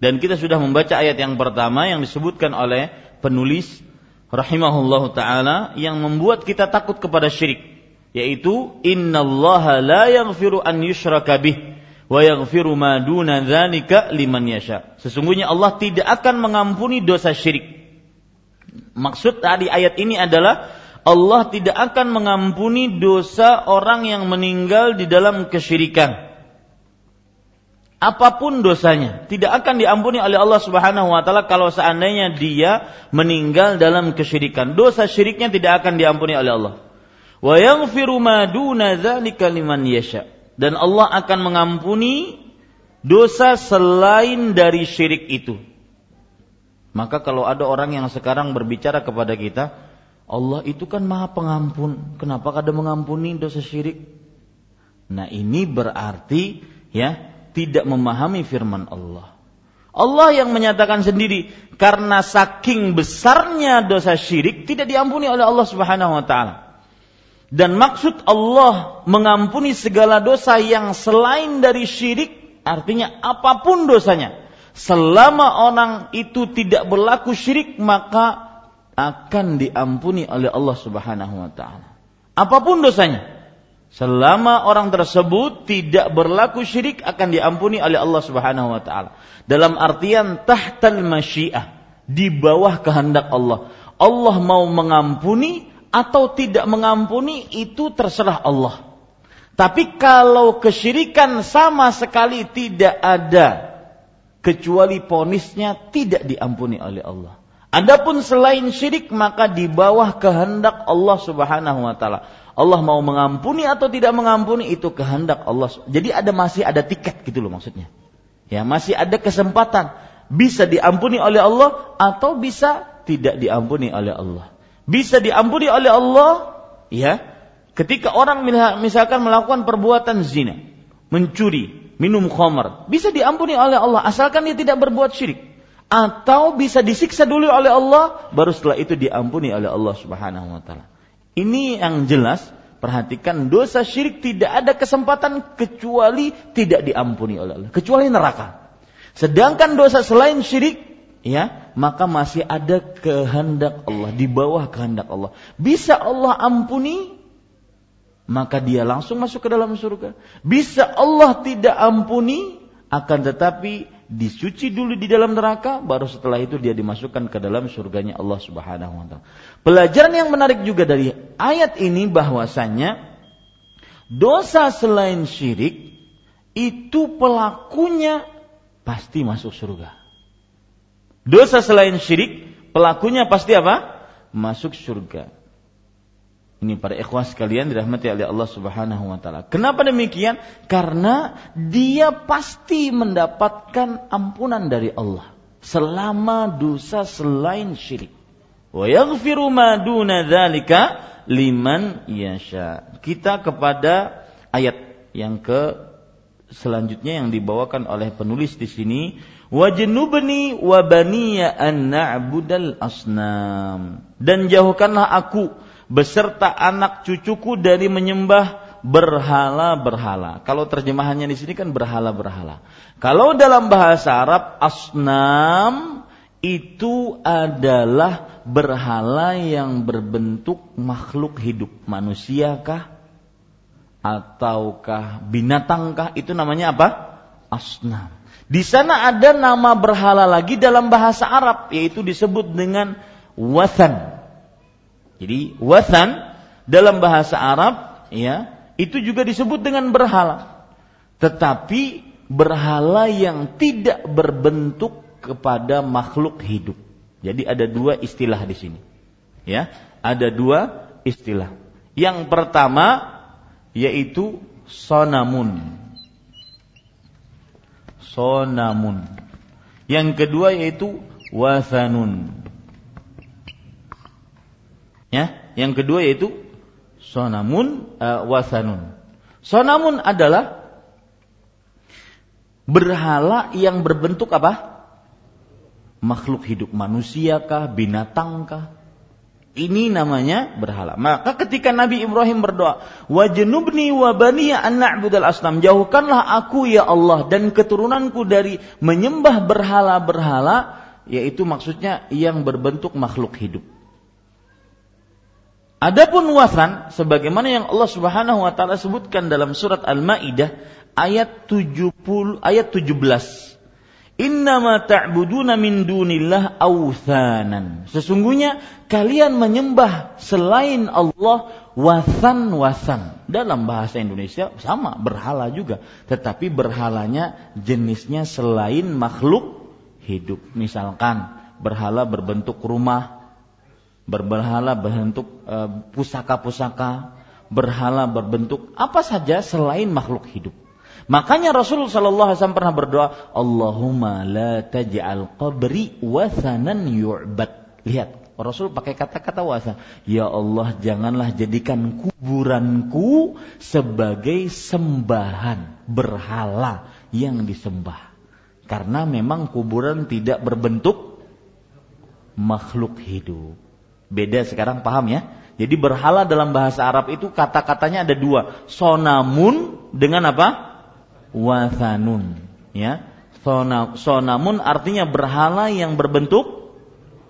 Dan kita sudah membaca ayat yang pertama yang disebutkan oleh penulis rahimahullah taala yang membuat kita takut kepada syirik yaitu innallaha la yaghfiru an yushraka bih wa yaghfiru ma duna dzalika liman yasha. Sesungguhnya Allah tidak akan mengampuni dosa syirik. Maksud tadi ayat ini adalah Allah tidak akan mengampuni dosa orang yang meninggal di dalam kesyirikan. Apa pun dosanya, tidak akan diampuni oleh Allah Subhanahu wa taala kalau seandainya dia meninggal dalam kesyirikan. Dosa syiriknya tidak akan diampuni oleh Allah. Wa yaghfiru ma duna dzalika liman yasha. Dan Allah akan mengampuni dosa selain dari syirik itu. Maka kalau ada orang yang sekarang berbicara kepada kita, Allah itu kan Maha Pengampun. Kenapa kada mengampuni dosa syirik? Nah, ini berarti ya tidak memahami firman Allah. Allah yang menyatakan sendiri karena saking besarnya dosa syirik tidak diampuni oleh Allah Subhanahu wa taala. Dan maksud Allah mengampuni segala dosa yang selain dari syirik artinya apa pun dosanya selama orang itu tidak berlaku syirik maka akan diampuni oleh Allah Subhanahu wa taala. Apa pun dosanya. Selama orang tersebut tidak berlaku syirik akan diampuni oleh Allah Subhanahu wa taala. Dalam artian tahtal masyiah, di bawah kehendak Allah. Allah mau mengampuni atau tidak mengampuni itu terserah Allah. Tapi kalau kesyirikan sama sekali tidak ada kecuali ponisnya tidak diampuni oleh Allah. Adapun selain syirik maka di bawah kehendak Allah Subhanahu wa taala. Allah mau mengampuni atau tidak mengampuni itu kehendak Allah. Jadi ada masih ada tiket gitu loh maksudnya. Ya, masih ada kesempatan bisa diampuni oleh Allah atau bisa tidak diampuni oleh Allah. Bisa diampuni oleh Allah ya ketika orang misalkan melakukan perbuatan zina, mencuri, minum khamar, bisa diampuni oleh Allah asalkan dia tidak berbuat syirik. Atau bisa disiksa dulu oleh Allah baru setelah itu diampuni oleh Allah Subhanahu wa taala. Ini yang jelas, perhatikan dosa syirik tidak ada kesempatan kecuali tidak diampuni oleh Allah, kecuali neraka. Sedangkan dosa selain syirik, ya, maka masih ada kehendak Allah, di bawah kehendak Allah. Bisa Allah ampuni, maka dia langsung masuk ke dalam surga. Bisa Allah tidak ampuni, akan tetapi disuci dulu di dalam neraka, baru setelah itu dia dimasukkan ke dalam surganya Allah Subhanahu wa taala. Pelajaran yang menarik juga dari ayat ini bahwasanya dosa selain syirik itu pelakunya pasti masuk surga. Dosa selain syirik pelakunya pasti apa? Masuk surga. Ini para ikhwas sekalian dirahmati oleh Allah Subhanahu wa taala. Kenapa demikian? Karena dia pasti mendapatkan ampunan dari Allah selama dosa selain syirik. Wa yaghfiru ma duna dzalika liman yasha. Kita kepada ayat yang ke selanjutnya yang dibawakan oleh penulis di sini wajnubni wa baniya an na'budal asnam dan jauhkanlah aku beserta anak cucuku dari menyembah berhala-berhala. Kalau terjemahannya di sini kan berhala-berhala. Kalau dalam bahasa Arab asnam itu adalah berhala yang berbentuk makhluk hidup. Manusiakah? Ataukah binatangkah? Itu namanya apa? Asnam. Di sana ada nama berhala lagi dalam bahasa Arab yaitu disebut dengan wasan jadi wasan dalam bahasa Arab ya itu juga disebut dengan berhala tetapi berhala yang tidak berbentuk kepada makhluk hidup. Jadi ada dua istilah di sini. Ya, ada dua istilah. Yang pertama yaitu sonamun. Sonamun. Yang kedua yaitu wasanun. Ya, yang kedua yaitu sonamun uh, wasanun. Sonamun adalah berhala yang berbentuk apa? makhluk hidup manusia kah, binatang kah? Ini namanya berhala. Maka ketika Nabi Ibrahim berdoa, "Wajnubni wa bani an na'budal asnam." Jauhkanlah aku ya Allah dan keturunanku dari menyembah berhala-berhala, yaitu maksudnya yang berbentuk makhluk hidup. Adapun wasan sebagaimana yang Allah Subhanahu wa taala sebutkan dalam surat Al-Maidah ayat 70 ayat 17 Innama ta'buduna min dunillah awthanan. Sesungguhnya kalian menyembah selain Allah wasan-wasan. Dalam bahasa Indonesia sama berhala juga, tetapi berhalanya jenisnya selain makhluk hidup. Misalkan berhala berbentuk rumah, berhala berbentuk eh, pusaka-pusaka, berhala berbentuk apa saja selain makhluk hidup. Makanya Rasul Shallallahu Alaihi Wasallam pernah berdoa, Allahumma la taj'al qabri wasanan yu'bad. Lihat, Rasul pakai kata-kata wasa. Ya Allah, janganlah jadikan kuburanku sebagai sembahan berhala yang disembah. Karena memang kuburan tidak berbentuk makhluk hidup. Beda sekarang paham ya? Jadi berhala dalam bahasa Arab itu kata-katanya ada dua. Sonamun dengan apa? wathanun ya Sona, sonamun artinya berhala yang berbentuk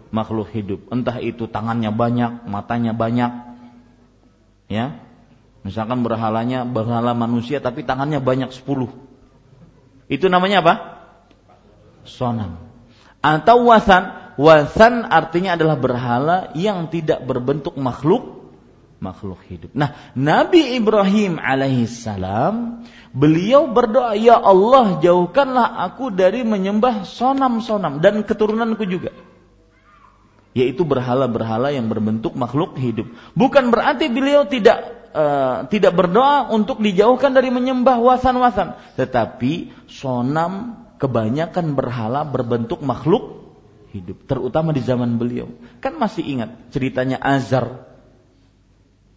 makhluk hidup entah itu tangannya banyak matanya banyak ya misalkan berhalanya berhala manusia tapi tangannya banyak sepuluh itu namanya apa sonam atau wasan wasan artinya adalah berhala yang tidak berbentuk makhluk makhluk hidup. Nah, Nabi Ibrahim alaihissalam beliau berdoa, "Ya Allah, jauhkanlah aku dari menyembah sonam-sonam dan keturunanku juga." Yaitu berhala-berhala yang berbentuk makhluk hidup. Bukan berarti beliau tidak uh, tidak berdoa untuk dijauhkan dari menyembah wasan-wasan, tetapi sonam kebanyakan berhala berbentuk makhluk hidup, terutama di zaman beliau. Kan masih ingat ceritanya Azar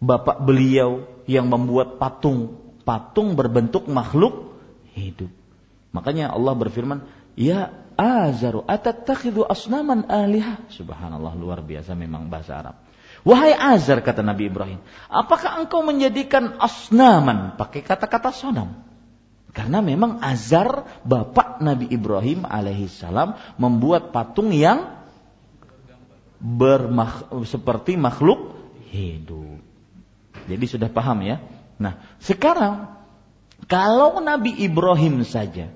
bapak beliau yang membuat patung, patung berbentuk makhluk hidup. Makanya Allah berfirman, "Ya Azaru atattakhidhu asnaman alihah." Subhanallah luar biasa memang bahasa Arab. Wahai Azar kata Nabi Ibrahim, apakah engkau menjadikan asnaman pakai kata-kata sonam? Karena memang Azar bapak Nabi Ibrahim alaihissalam membuat patung yang bermak seperti makhluk hidup. Jadi sudah paham ya. Nah, sekarang kalau Nabi Ibrahim saja,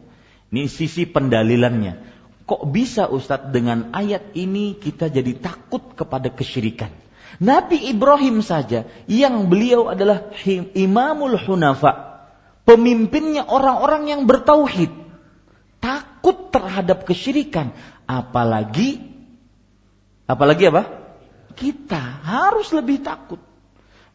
ini sisi pendalilannya. Kok bisa Ustadz dengan ayat ini kita jadi takut kepada kesyirikan? Nabi Ibrahim saja yang beliau adalah imamul hunafa, pemimpinnya orang-orang yang bertauhid, takut terhadap kesyirikan, apalagi apalagi apa? Kita harus lebih takut.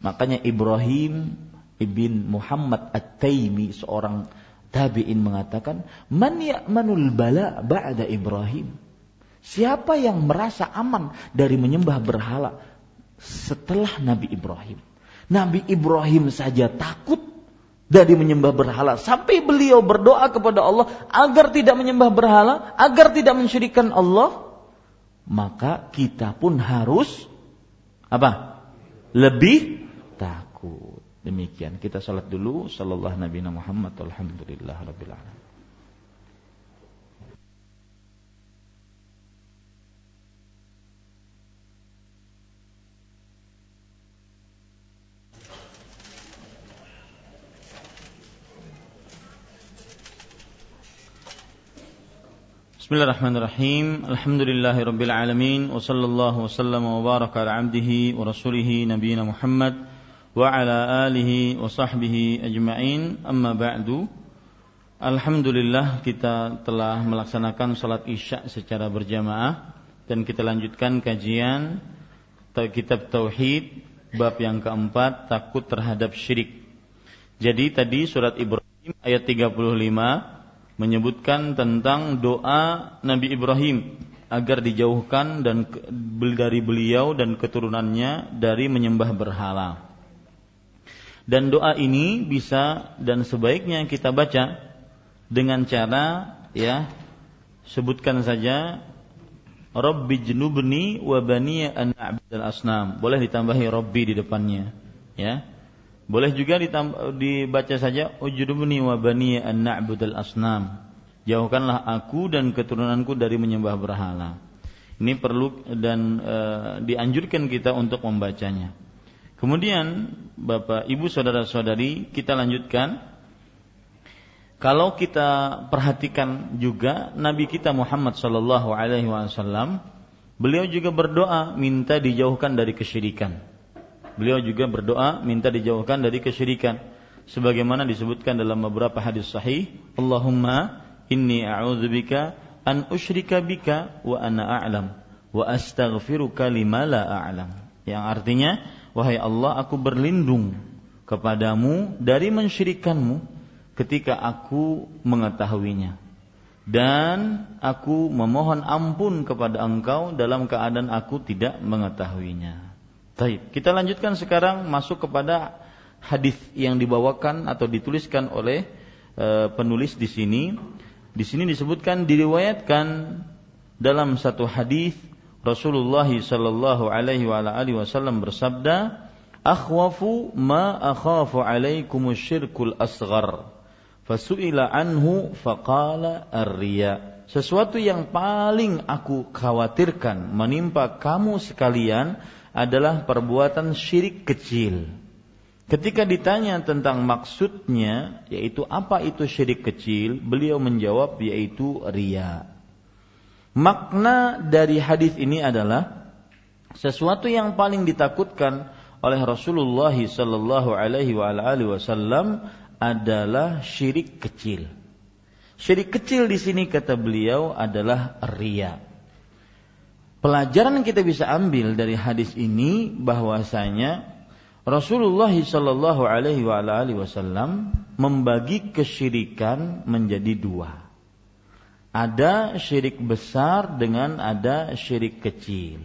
Makanya Ibrahim ibn Muhammad At-Taimi seorang tabi'in mengatakan, "Man ya'manul bala ba'da Ibrahim?" Siapa yang merasa aman dari menyembah berhala setelah Nabi Ibrahim? Nabi Ibrahim saja takut dari menyembah berhala sampai beliau berdoa kepada Allah agar tidak menyembah berhala, agar tidak mensyirikan Allah, maka kita pun harus apa? Lebih takut. Demikian kita salat dulu sallallahu nabi Muhammad alhamdulillah rabbil alamin. Bismillahirrahmanirrahim. Alhamdulillahirabbil alamin wa sallallahu wasallam wa baraka ala abdihi wa rasulih nabiyina Muhammad wa ala alihi wa sahbihi ajma'in. Amma ba'du. Alhamdulillah kita telah melaksanakan salat Isya secara berjamaah dan kita lanjutkan kajian kitab tauhid bab yang keempat takut terhadap syirik. Jadi tadi surat Ibrahim ayat 35 menyebutkan tentang doa Nabi Ibrahim agar dijauhkan dan dari beliau dan keturunannya dari menyembah berhala. Dan doa ini bisa dan sebaiknya kita baca dengan cara ya sebutkan saja Rabbi jnubni wa bani an asnam. Boleh ditambahi Rabbi di depannya, ya. Boleh juga dibaca saja ujudubni wa bani an na'budal asnam. Jauhkanlah aku dan keturunanku dari menyembah berhala. Ini perlu dan e, dianjurkan kita untuk membacanya. Kemudian Bapak, Ibu, saudara-saudari, kita lanjutkan. Kalau kita perhatikan juga Nabi kita Muhammad sallallahu alaihi wasallam, beliau juga berdoa minta dijauhkan dari kesyirikan. Beliau juga berdoa minta dijauhkan dari kesyirikan. Sebagaimana disebutkan dalam beberapa hadis sahih, Allahumma inni a'udzubika an usyrika bika wa ana a'lam wa astaghfiruka lima la a'lam. Yang artinya, wahai Allah, aku berlindung kepadamu dari mensyirikanmu ketika aku mengetahuinya. Dan aku memohon ampun kepada engkau dalam keadaan aku tidak mengetahuinya. Baik, kita lanjutkan sekarang masuk kepada hadis yang dibawakan atau dituliskan oleh e, penulis di sini. Di sini disebutkan diriwayatkan dalam satu hadis Rasulullah sallallahu alaihi wa alihi wasallam bersabda, "Akhwafu ma akhafu alaikum syirkul asghar." Fasu'ila anhu faqala ar-riya. Sesuatu yang paling aku khawatirkan menimpa kamu sekalian adalah perbuatan syirik kecil. Ketika ditanya tentang maksudnya, yaitu apa itu syirik kecil, beliau menjawab yaitu ria. Makna dari hadis ini adalah sesuatu yang paling ditakutkan oleh Rasulullah sallallahu alaihi wasallam adalah syirik kecil. Syirik kecil di sini kata beliau adalah ria. Pelajaran kita bisa ambil dari hadis ini bahwasanya Rasulullah Shallallahu Alaihi Wasallam membagi kesyirikan menjadi dua. Ada syirik besar dengan ada syirik kecil.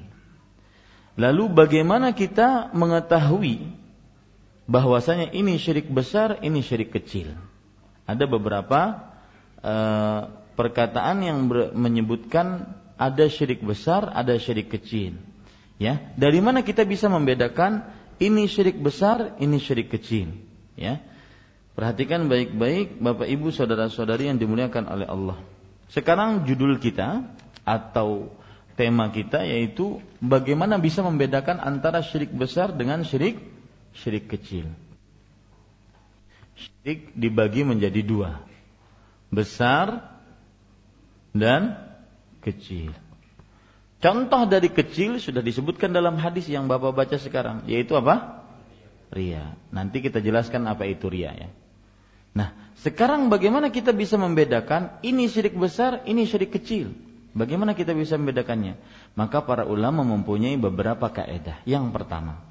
Lalu bagaimana kita mengetahui bahwasanya ini syirik besar, ini syirik kecil? Ada beberapa uh, perkataan yang menyebutkan ada syirik besar, ada syirik kecil. Ya, dari mana kita bisa membedakan ini syirik besar, ini syirik kecil? Ya. Perhatikan baik-baik Bapak Ibu saudara-saudari yang dimuliakan oleh Allah. Sekarang judul kita atau tema kita yaitu bagaimana bisa membedakan antara syirik besar dengan syirik syirik kecil. Syirik dibagi menjadi dua. Besar dan kecil. Contoh dari kecil sudah disebutkan dalam hadis yang Bapak baca sekarang, yaitu apa? Ria. Nanti kita jelaskan apa itu ria ya. Nah, sekarang bagaimana kita bisa membedakan ini syirik besar, ini syirik kecil? Bagaimana kita bisa membedakannya? Maka para ulama mempunyai beberapa kaidah. Yang pertama,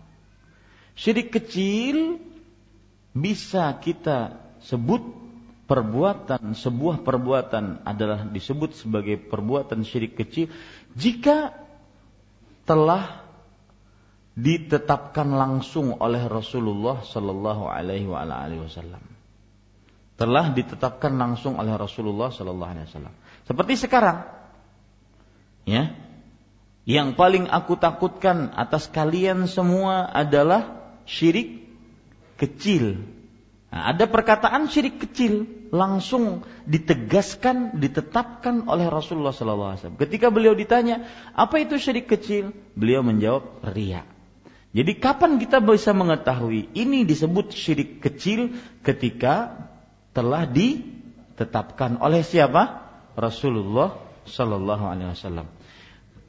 syirik kecil bisa kita sebut perbuatan sebuah perbuatan adalah disebut sebagai perbuatan syirik kecil jika telah ditetapkan langsung oleh Rasulullah Sallallahu Alaihi Wasallam. Telah ditetapkan langsung oleh Rasulullah Sallallahu Alaihi Wasallam. Seperti sekarang, ya, yang paling aku takutkan atas kalian semua adalah syirik kecil Nah, ada perkataan syirik kecil langsung ditegaskan, ditetapkan oleh Rasulullah SAW. Ketika beliau ditanya, apa itu syirik kecil? Beliau menjawab, ria. Jadi kapan kita bisa mengetahui ini disebut syirik kecil ketika telah ditetapkan oleh siapa? Rasulullah sallallahu alaihi wasallam.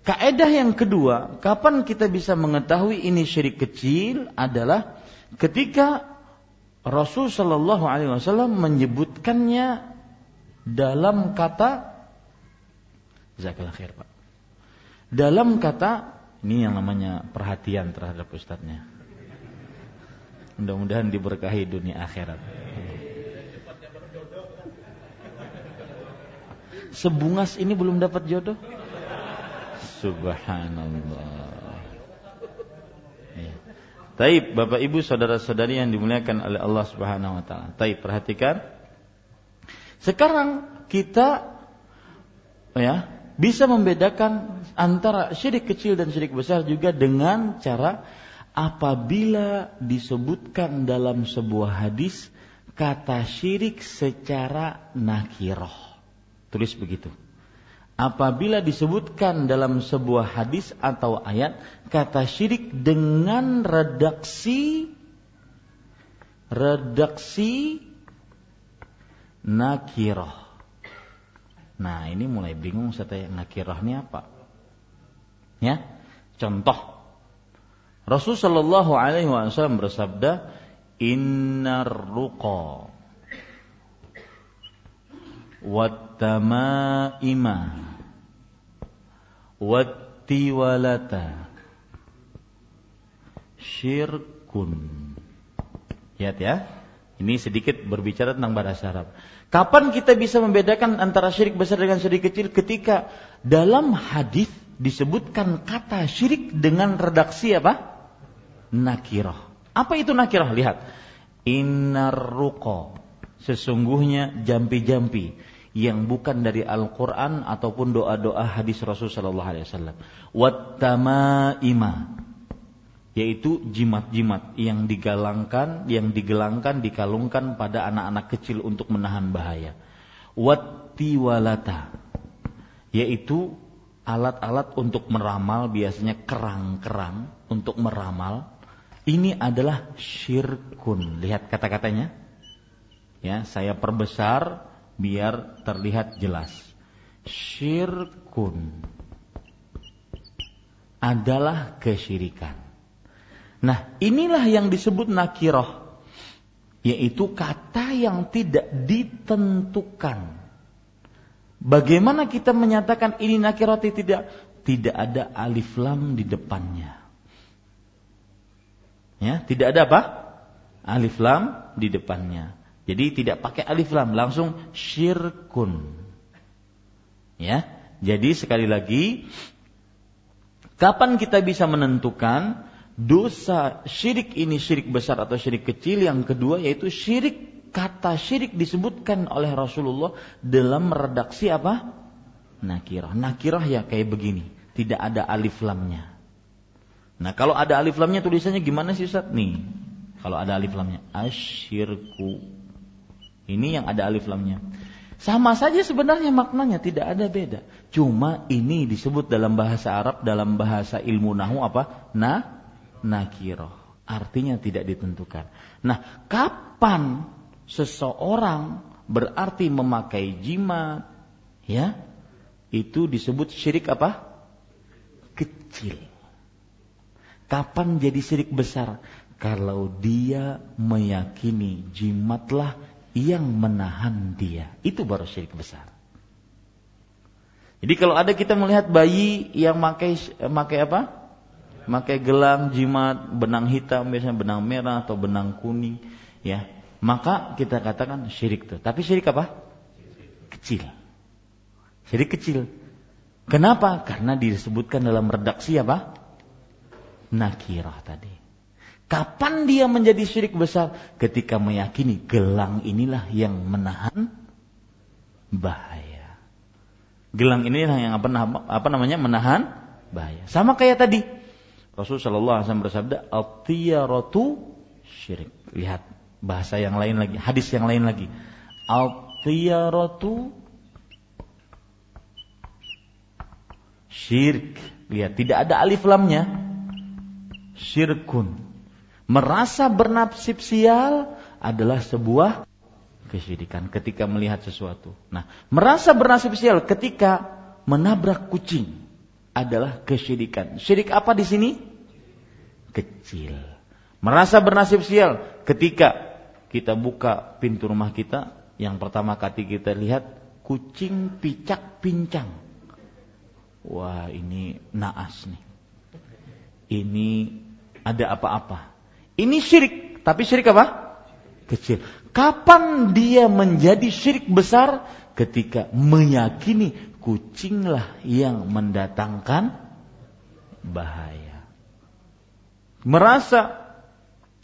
Kaedah yang kedua, kapan kita bisa mengetahui ini syirik kecil adalah ketika Rasul Shallallahu Alaihi Wasallam menyebutkannya dalam kata khair pak. Dalam kata ini yang namanya perhatian terhadap ustadznya. Mudah-mudahan diberkahi dunia akhirat. Sebungas ini belum dapat jodoh? Subhanallah. Taib, Bapak Ibu, saudara-saudari yang dimuliakan oleh Allah Subhanahu wa taala. Taib, perhatikan. Sekarang kita ya, bisa membedakan antara syirik kecil dan syirik besar juga dengan cara apabila disebutkan dalam sebuah hadis kata syirik secara nakiroh. Tulis begitu apabila disebutkan dalam sebuah hadis atau ayat kata syirik dengan redaksi redaksi nakirah. Nah, ini mulai bingung saya tanya nakirah ini apa? Ya. Contoh. Rasul sallallahu alaihi wasallam bersabda, "Innar ruqa wattamaima. Wattiwalata. Syirkun lihat ya. Ini sedikit berbicara tentang bahasa Arab. Kapan kita bisa membedakan antara syirik besar dengan syirik kecil? Ketika dalam hadis disebutkan kata syirik dengan redaksi apa? Nakirah. Apa itu nakirah? Lihat. Innar sesungguhnya jampi-jampi yang bukan dari Al-Quran ataupun doa-doa hadis Rasul Sallallahu Alaihi Wasallam. Wattamaima yaitu jimat-jimat yang digalangkan, yang digelangkan, dikalungkan pada anak-anak kecil untuk menahan bahaya. Wattiwalata yaitu alat-alat untuk meramal biasanya kerang-kerang untuk meramal. Ini adalah syirkun. Lihat kata-katanya. Ya, saya perbesar biar terlihat jelas. Syirkun adalah kesyirikan. Nah, inilah yang disebut nakiroh, yaitu kata yang tidak ditentukan. Bagaimana kita menyatakan ini nakiroh tidak? Tidak ada alif lam di depannya. Ya, tidak ada apa? Alif lam di depannya. Jadi tidak pakai alif lam, langsung syirkun. Ya. Jadi sekali lagi kapan kita bisa menentukan dosa syirik ini syirik besar atau syirik kecil? Yang kedua yaitu syirik kata syirik disebutkan oleh Rasulullah dalam redaksi apa? Nakirah. Nakirah ya kayak begini, tidak ada alif lamnya. Nah kalau ada alif lamnya tulisannya gimana sih Ustaz? Nih, kalau ada alif lamnya asyirku ini yang ada alif lamnya. Sama saja sebenarnya maknanya tidak ada beda. Cuma ini disebut dalam bahasa Arab dalam bahasa ilmu nahu apa? Na nakiroh. Artinya tidak ditentukan. Nah, kapan seseorang berarti memakai jimat, ya, itu disebut syirik apa? Kecil. Kapan jadi syirik besar? Kalau dia meyakini jimatlah yang menahan dia. Itu baru syirik besar. Jadi kalau ada kita melihat bayi yang pakai pakai apa? Pakai gelang, jimat, benang hitam, biasanya benang merah atau benang kuning, ya. Maka kita katakan syirik itu. Tapi syirik apa? Kecil. Syirik kecil. Kenapa? Karena disebutkan dalam redaksi apa? Nakirah tadi. Kapan dia menjadi syirik besar? Ketika meyakini gelang inilah yang menahan bahaya. Gelang inilah yang apa, apa namanya menahan bahaya. Sama kayak tadi. Rasulullah Shallallahu Alaihi Wasallam bersabda, "Al-tiyaratu syirik." Lihat bahasa yang lain lagi, hadis yang lain lagi. Al-tiyaratu syirik. Lihat, tidak ada alif lamnya. Syirkun Merasa bernasib sial adalah sebuah kesyirikan ketika melihat sesuatu. Nah, merasa bernasib sial ketika menabrak kucing adalah kesyirikan. Syirik apa di sini? Kecil. Merasa bernasib sial ketika kita buka pintu rumah kita, yang pertama kali kita lihat kucing picak pincang. Wah, ini naas nih. Ini ada apa-apa. Ini syirik, tapi syirik apa? Kecil. Kapan dia menjadi syirik besar? Ketika meyakini kucinglah yang mendatangkan bahaya. Merasa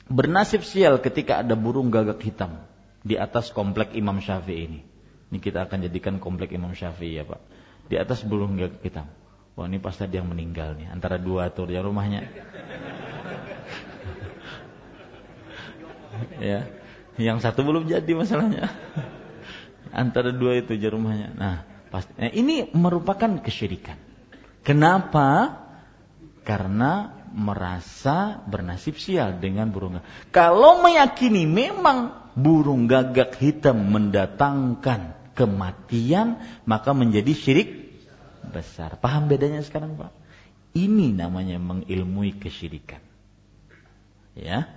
bernasib sial ketika ada burung gagak hitam di atas komplek Imam Syafi'i ini. Ini kita akan jadikan komplek Imam Syafi'i ya Pak. Di atas burung gagak hitam. Wah ini pasti ada yang meninggal nih antara dua tur ya rumahnya. ya, yang satu belum jadi masalahnya. antara dua itu aja rumahnya. Nah, Pasti. Nah, ini merupakan kesyirikan. Kenapa? Karena merasa bernasib sial dengan burung gagak. Kalau meyakini memang burung gagak hitam mendatangkan kematian, maka menjadi syirik besar. Paham bedanya sekarang, Pak? Ini namanya mengilmui kesyirikan. Ya.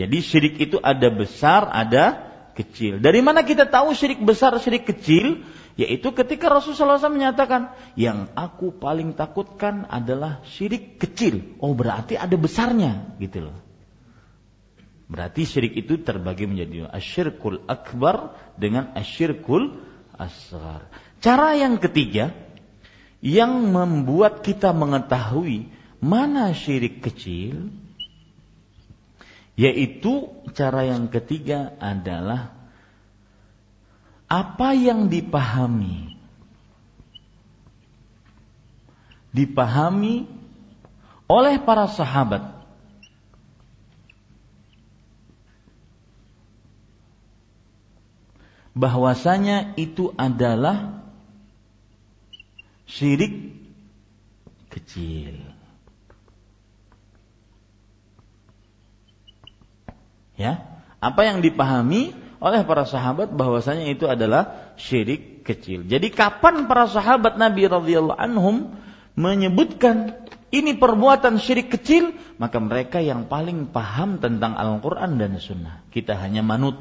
Jadi syirik itu ada besar, ada kecil. Dari mana kita tahu syirik besar, syirik kecil? Yaitu ketika Rasulullah SAW menyatakan, yang aku paling takutkan adalah syirik kecil. Oh berarti ada besarnya, gitu loh. Berarti syirik itu terbagi menjadi asyirkul akbar dengan asyirkul asgar. Cara yang ketiga, yang membuat kita mengetahui mana syirik kecil, yaitu cara yang ketiga adalah apa yang dipahami dipahami oleh para sahabat bahwasanya itu adalah syirik kecil. Ya, apa yang dipahami oleh para sahabat bahwasanya itu adalah syirik kecil. Jadi kapan para sahabat Nabi radhiyallahu anhum menyebutkan ini perbuatan syirik kecil, maka mereka yang paling paham tentang Al-Quran dan Sunnah. Kita hanya manut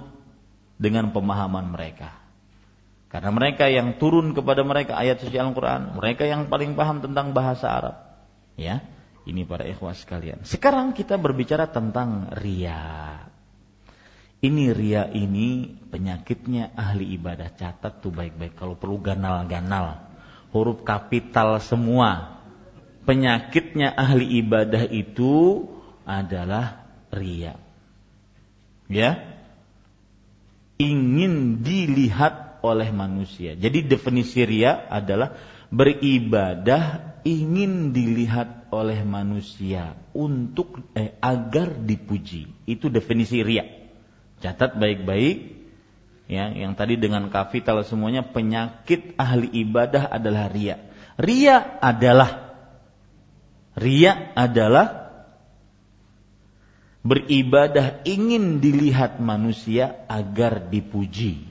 dengan pemahaman mereka. Karena mereka yang turun kepada mereka ayat suci Al-Quran, mereka yang paling paham tentang bahasa Arab. Ya, ini para ikhwas sekalian. Sekarang kita berbicara tentang ria. Ini ria ini penyakitnya ahli ibadah. Catat tuh baik-baik. Kalau perlu ganal-ganal. Huruf kapital semua. Penyakitnya ahli ibadah itu adalah ria. Ya. Ingin dilihat oleh manusia. Jadi definisi ria adalah beribadah ingin dilihat oleh manusia untuk eh, agar dipuji. Itu definisi ria. Catat baik-baik. Ya, yang tadi dengan kapital semuanya penyakit ahli ibadah adalah ria. Ria adalah ria adalah beribadah ingin dilihat manusia agar dipuji.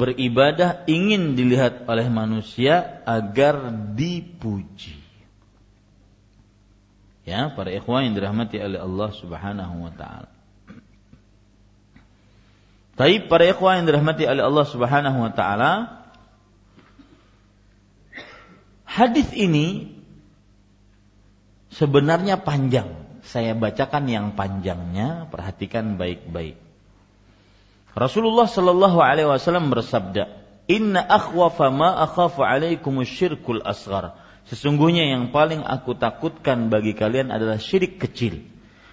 Beribadah ingin dilihat oleh manusia agar dipuji. Ya, para ikhwan yang dirahmati oleh Allah Subhanahu wa taala. Tapi para ikhwan yang dirahmati oleh Allah Subhanahu wa taala, hadis ini sebenarnya panjang. Saya bacakan yang panjangnya, perhatikan baik-baik. Rasulullah Shallallahu Alaihi Wasallam bersabda, Inna akhwafa ma akhafu alaikum syirkul asghar. Sesungguhnya yang paling aku takutkan bagi kalian adalah syirik kecil.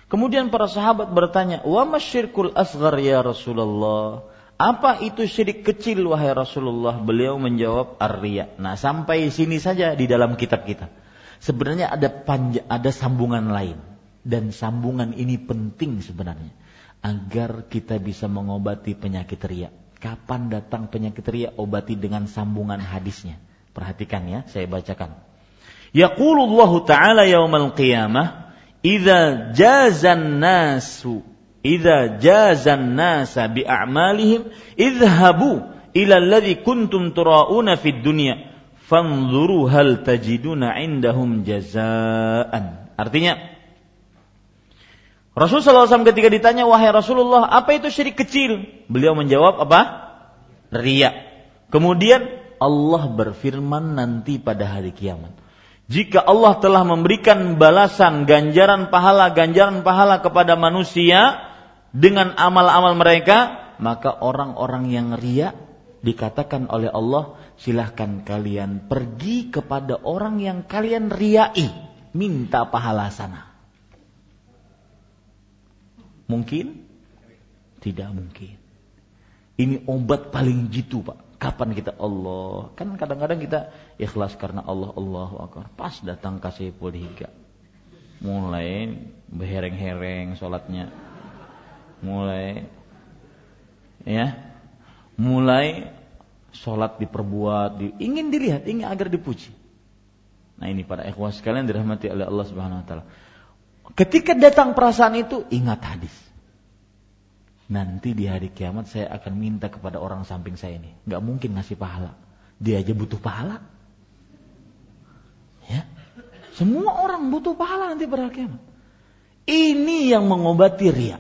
Kemudian para sahabat bertanya, "Wa masyirkul asghar ya Rasulullah?" Apa itu syirik kecil wahai Rasulullah? Beliau menjawab ar-riya. Nah, sampai sini saja di dalam kitab kita. Sebenarnya ada panja, ada sambungan lain dan sambungan ini penting sebenarnya agar kita bisa mengobati penyakit riak. Kapan datang penyakit riak? Obati dengan sambungan hadisnya. Perhatikan ya, saya bacakan. Yaqulullahu ta'ala yaumal qiyamah, "Idza jazan nasu idza jazan nasa bi a'malihim idhabu ila alladhi kuntum turauna fid dunya fanzuru hal tajiduna indahum jazaan. Artinya Rasulullah SAW ketika ditanya wahai Rasulullah apa itu syirik kecil? Beliau menjawab apa? Ria. Kemudian Allah berfirman nanti pada hari kiamat. Jika Allah telah memberikan balasan ganjaran pahala ganjaran pahala kepada manusia dengan amal-amal mereka, maka orang-orang yang ria dikatakan oleh Allah silahkan kalian pergi kepada orang yang kalian riai, minta pahala sana. Mungkin? Tidak mungkin. Ini obat paling jitu pak. Kapan kita Allah? Kan kadang-kadang kita ikhlas karena Allah, Allah Akbar. Pas datang kasih higa. Mulai berhereng-hereng sholatnya. Mulai ya mulai sholat diperbuat, di, ingin dilihat, ingin agar dipuji. Nah ini para ikhwah sekalian dirahmati oleh Allah Subhanahu wa taala. Ketika datang perasaan itu, ingat hadis. Nanti di hari kiamat saya akan minta kepada orang samping saya ini. Gak mungkin ngasih pahala. Dia aja butuh pahala. Ya. Semua orang butuh pahala nanti pada hari kiamat. Ini yang mengobati ria.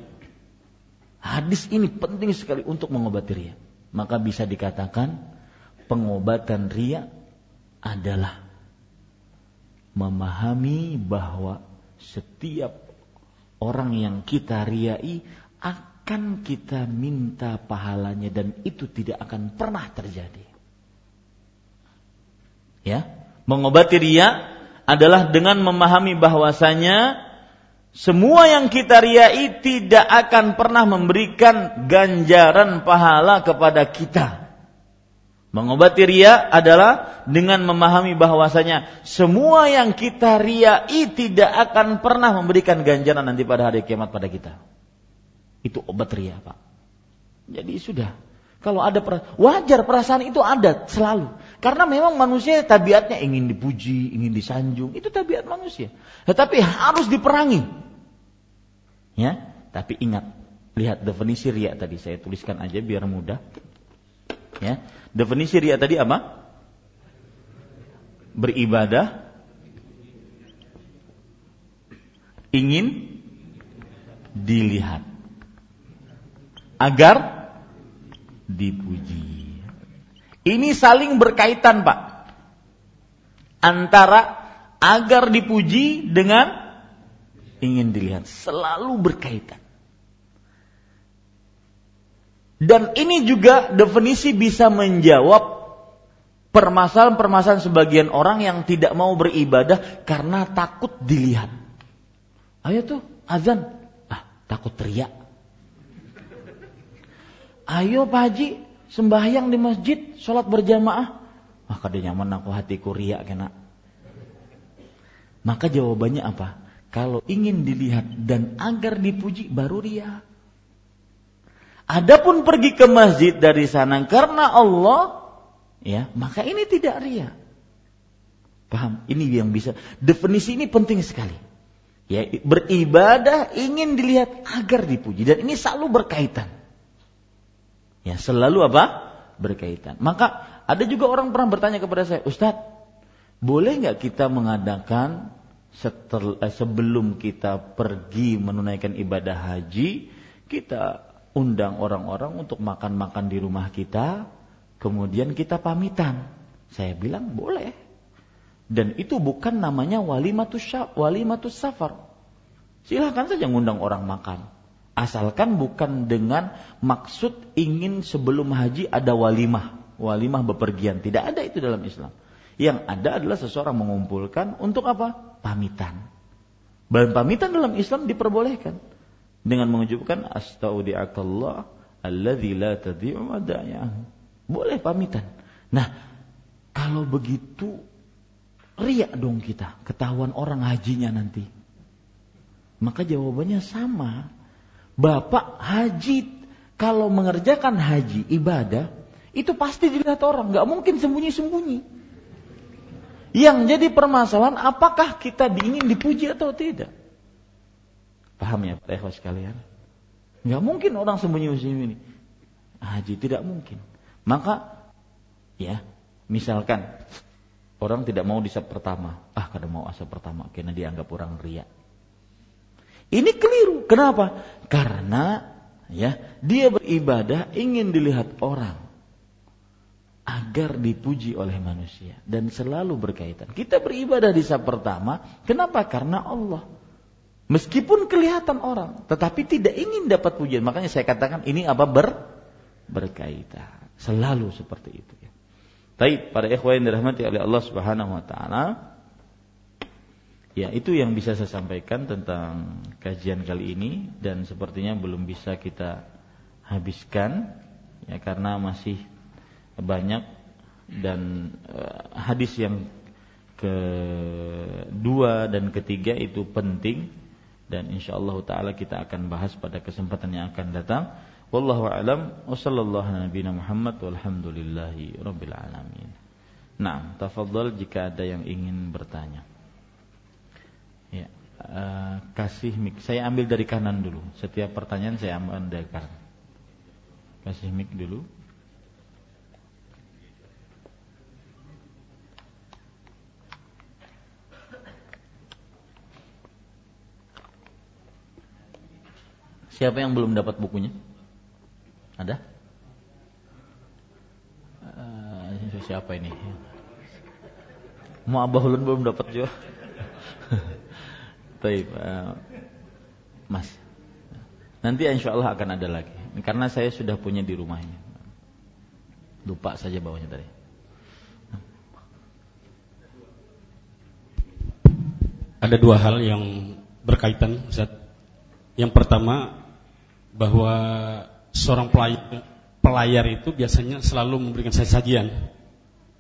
Hadis ini penting sekali untuk mengobati ria maka bisa dikatakan pengobatan ria adalah memahami bahwa setiap orang yang kita riai akan kita minta pahalanya dan itu tidak akan pernah terjadi. Ya, mengobati ria adalah dengan memahami bahwasanya semua yang kita riai tidak akan pernah memberikan ganjaran pahala kepada kita. Mengobati ria adalah dengan memahami bahwasanya semua yang kita riai tidak akan pernah memberikan ganjaran nanti pada hari kiamat pada kita. Itu obat ria, Pak. Jadi sudah. Kalau ada wajar perasaan itu ada selalu. Karena memang manusia tabiatnya ingin dipuji, ingin disanjung, itu tabiat manusia. Tetapi harus diperangi. Ya, tapi ingat, lihat definisi ria tadi saya tuliskan aja biar mudah. Ya, definisi ria tadi apa? Beribadah ingin dilihat agar dipuji. Ini saling berkaitan, Pak. Antara agar dipuji dengan ingin dilihat selalu berkaitan. Dan ini juga definisi bisa menjawab permasalahan-permasalahan sebagian orang yang tidak mau beribadah karena takut dilihat. Ayo tuh azan, ah takut teriak. Ayo Pak Haji, sembahyang di masjid, sholat berjamaah. Maka dia nyaman aku hatiku riak kena. Maka jawabannya apa? Kalau ingin dilihat dan agar dipuji baru ria. Adapun pergi ke masjid dari sana karena Allah, ya maka ini tidak ria. Paham? Ini yang bisa. Definisi ini penting sekali. Ya, beribadah ingin dilihat agar dipuji dan ini selalu berkaitan. Ya, selalu apa? Berkaitan. Maka ada juga orang pernah bertanya kepada saya, Ustadz, boleh nggak kita mengadakan setel, eh, sebelum kita pergi menunaikan ibadah haji, kita undang orang-orang untuk makan-makan di rumah kita, kemudian kita pamitan. Saya bilang boleh. Dan itu bukan namanya walimatus walimatus safar. Silahkan saja ngundang orang makan. Asalkan bukan dengan maksud ingin sebelum haji ada walimah. Walimah bepergian. Tidak ada itu dalam Islam. Yang ada adalah seseorang mengumpulkan untuk apa? pamitan. Dan pamitan dalam Islam diperbolehkan dengan mengucapkan astaudiakallah alladzi la tadhi'u Boleh pamitan. Nah, kalau begitu riak dong kita, ketahuan orang hajinya nanti. Maka jawabannya sama. Bapak haji kalau mengerjakan haji ibadah itu pasti dilihat orang, nggak mungkin sembunyi-sembunyi. Yang jadi permasalahan apakah kita ingin dipuji atau tidak? Paham ya Pak Ikhwas sekalian? Nggak mungkin orang sembunyi-sembunyi ini. Haji tidak mungkin. Maka ya, misalkan orang tidak mau di sab pertama. Ah, kada mau asap pertama karena dianggap orang ria. Ini keliru. Kenapa? Karena ya, dia beribadah ingin dilihat orang agar dipuji oleh manusia dan selalu berkaitan. Kita beribadah di sab pertama, kenapa? Karena Allah. Meskipun kelihatan orang, tetapi tidak ingin dapat pujian. Makanya saya katakan ini apa ber berkaitan. Selalu seperti itu ya. Baik, para ikhwan yang dirahmati oleh Allah Subhanahu wa taala. Ya, itu yang bisa saya sampaikan tentang kajian kali ini dan sepertinya belum bisa kita habiskan ya karena masih banyak dan uh, hadis yang kedua dan ketiga itu penting dan insyaallah taala kita akan bahas pada kesempatan yang akan datang. Wallahu a'lam wa nabiyana Muhammad walhamdulillahi rabbil alamin. Nah, tafadhal jika ada yang ingin bertanya. Ya, uh, kasih mic. Saya ambil dari kanan dulu. Setiap pertanyaan saya ambil dari kanan. Kasih mic dulu. Siapa yang belum dapat bukunya? Ada? Uh, siapa ini? Mau Abah Ulun belum dapat juga. Taib, uh, Mas. Nanti insya Allah akan ada lagi. Karena saya sudah punya di rumah ini. Lupa saja bawahnya tadi. Ada dua hal yang berkaitan. Yang pertama, bahwa seorang pelayar, pelayar itu biasanya selalu memberikan sajian.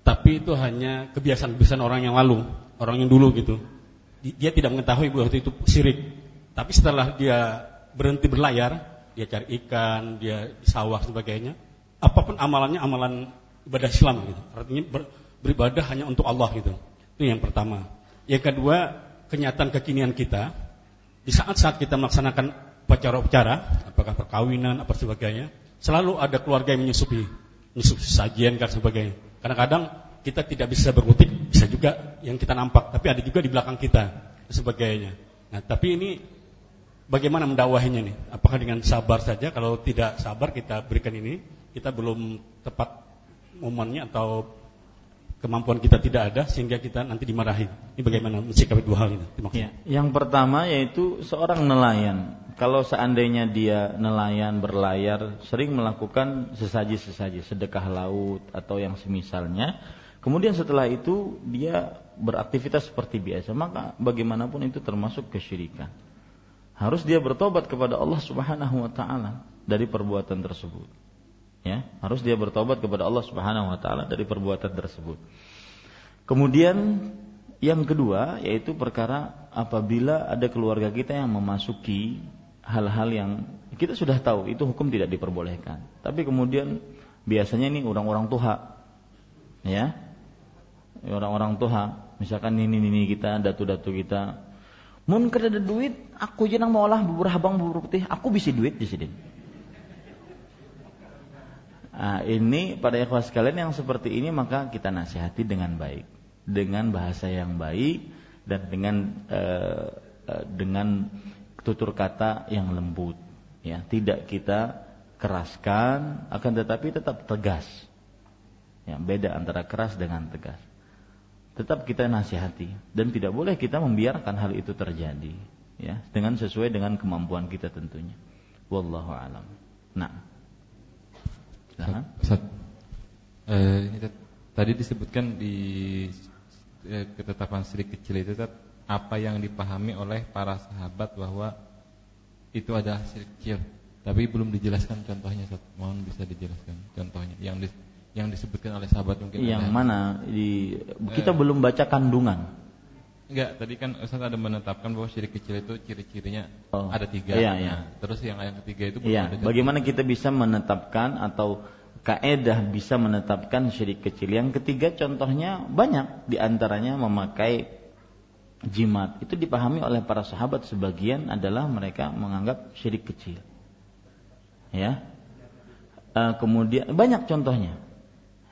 Tapi itu hanya kebiasaan-kebiasaan orang yang lalu, orang yang dulu gitu. Dia tidak mengetahui bahwa itu syirik. Tapi setelah dia berhenti berlayar, dia cari ikan, dia di sawah sebagainya, apa pun amalannya amalan ibadah Islam gitu. Artinya ber, beribadah hanya untuk Allah gitu. Itu yang pertama. Yang kedua, kenyataan kekinian kita di saat-saat kita melaksanakan upacara-upacara, apakah perkawinan, apa sebagainya, selalu ada keluarga yang menyusupi, menyusupi sajian dan sebagainya. Kadang-kadang kita tidak bisa berkutik, bisa juga yang kita nampak, tapi ada juga di belakang kita sebagainya. Nah, tapi ini bagaimana mendakwahinya nih? Apakah dengan sabar saja? Kalau tidak sabar kita berikan ini, kita belum tepat momennya atau kemampuan kita tidak ada sehingga kita nanti dimarahi. Ini bagaimana mensikapi dua hal ini? Ya, yang pertama yaitu seorang nelayan. Kalau seandainya dia nelayan berlayar sering melakukan sesaji-sesaji, sedekah laut atau yang semisalnya, kemudian setelah itu dia beraktivitas seperti biasa, maka bagaimanapun itu termasuk kesyirikan. Harus dia bertobat kepada Allah Subhanahu wa taala dari perbuatan tersebut ya harus dia bertobat kepada Allah Subhanahu wa taala dari perbuatan tersebut. Kemudian yang kedua yaitu perkara apabila ada keluarga kita yang memasuki hal-hal yang kita sudah tahu itu hukum tidak diperbolehkan. Tapi kemudian biasanya ini orang-orang tua ya. Orang-orang tua, misalkan ini ini kita, datu-datu kita, mun kada ada duit, aku jenang mau olah bubur habang bubur putih, aku bisa duit di sini. Nah, ini pada ikhwas sekalian yang seperti ini maka kita nasihati dengan baik, dengan bahasa yang baik dan dengan uh, uh, dengan tutur kata yang lembut, ya tidak kita keraskan, akan tetapi tetap tegas. Ya, beda antara keras dengan tegas. Tetap kita nasihati dan tidak boleh kita membiarkan hal itu terjadi, ya, dengan sesuai dengan kemampuan kita tentunya. Wallahu alam. Nah. Ustaz, eh, ini tadi disebutkan di eh, ketetapan syirik kecil itu Ustaz, apa yang dipahami oleh para sahabat bahwa itu adalah syirik kecil. Tapi belum dijelaskan contohnya Ustaz. Mohon bisa dijelaskan contohnya yang di, yang disebutkan oleh sahabat mungkin Yang ada. mana? Di kita eh, belum baca kandungan. Enggak, tadi kan Ustaz ada menetapkan bahwa syirik kecil itu ciri-cirinya oh, ada tiga. Iya, iya. Nah, terus yang yang ketiga itu iya. ada Bagaimana kita bisa menetapkan atau kaedah bisa menetapkan syirik kecil? Yang ketiga contohnya banyak di antaranya memakai jimat. Itu dipahami oleh para sahabat sebagian adalah mereka menganggap syirik kecil. Ya. Uh, kemudian banyak contohnya.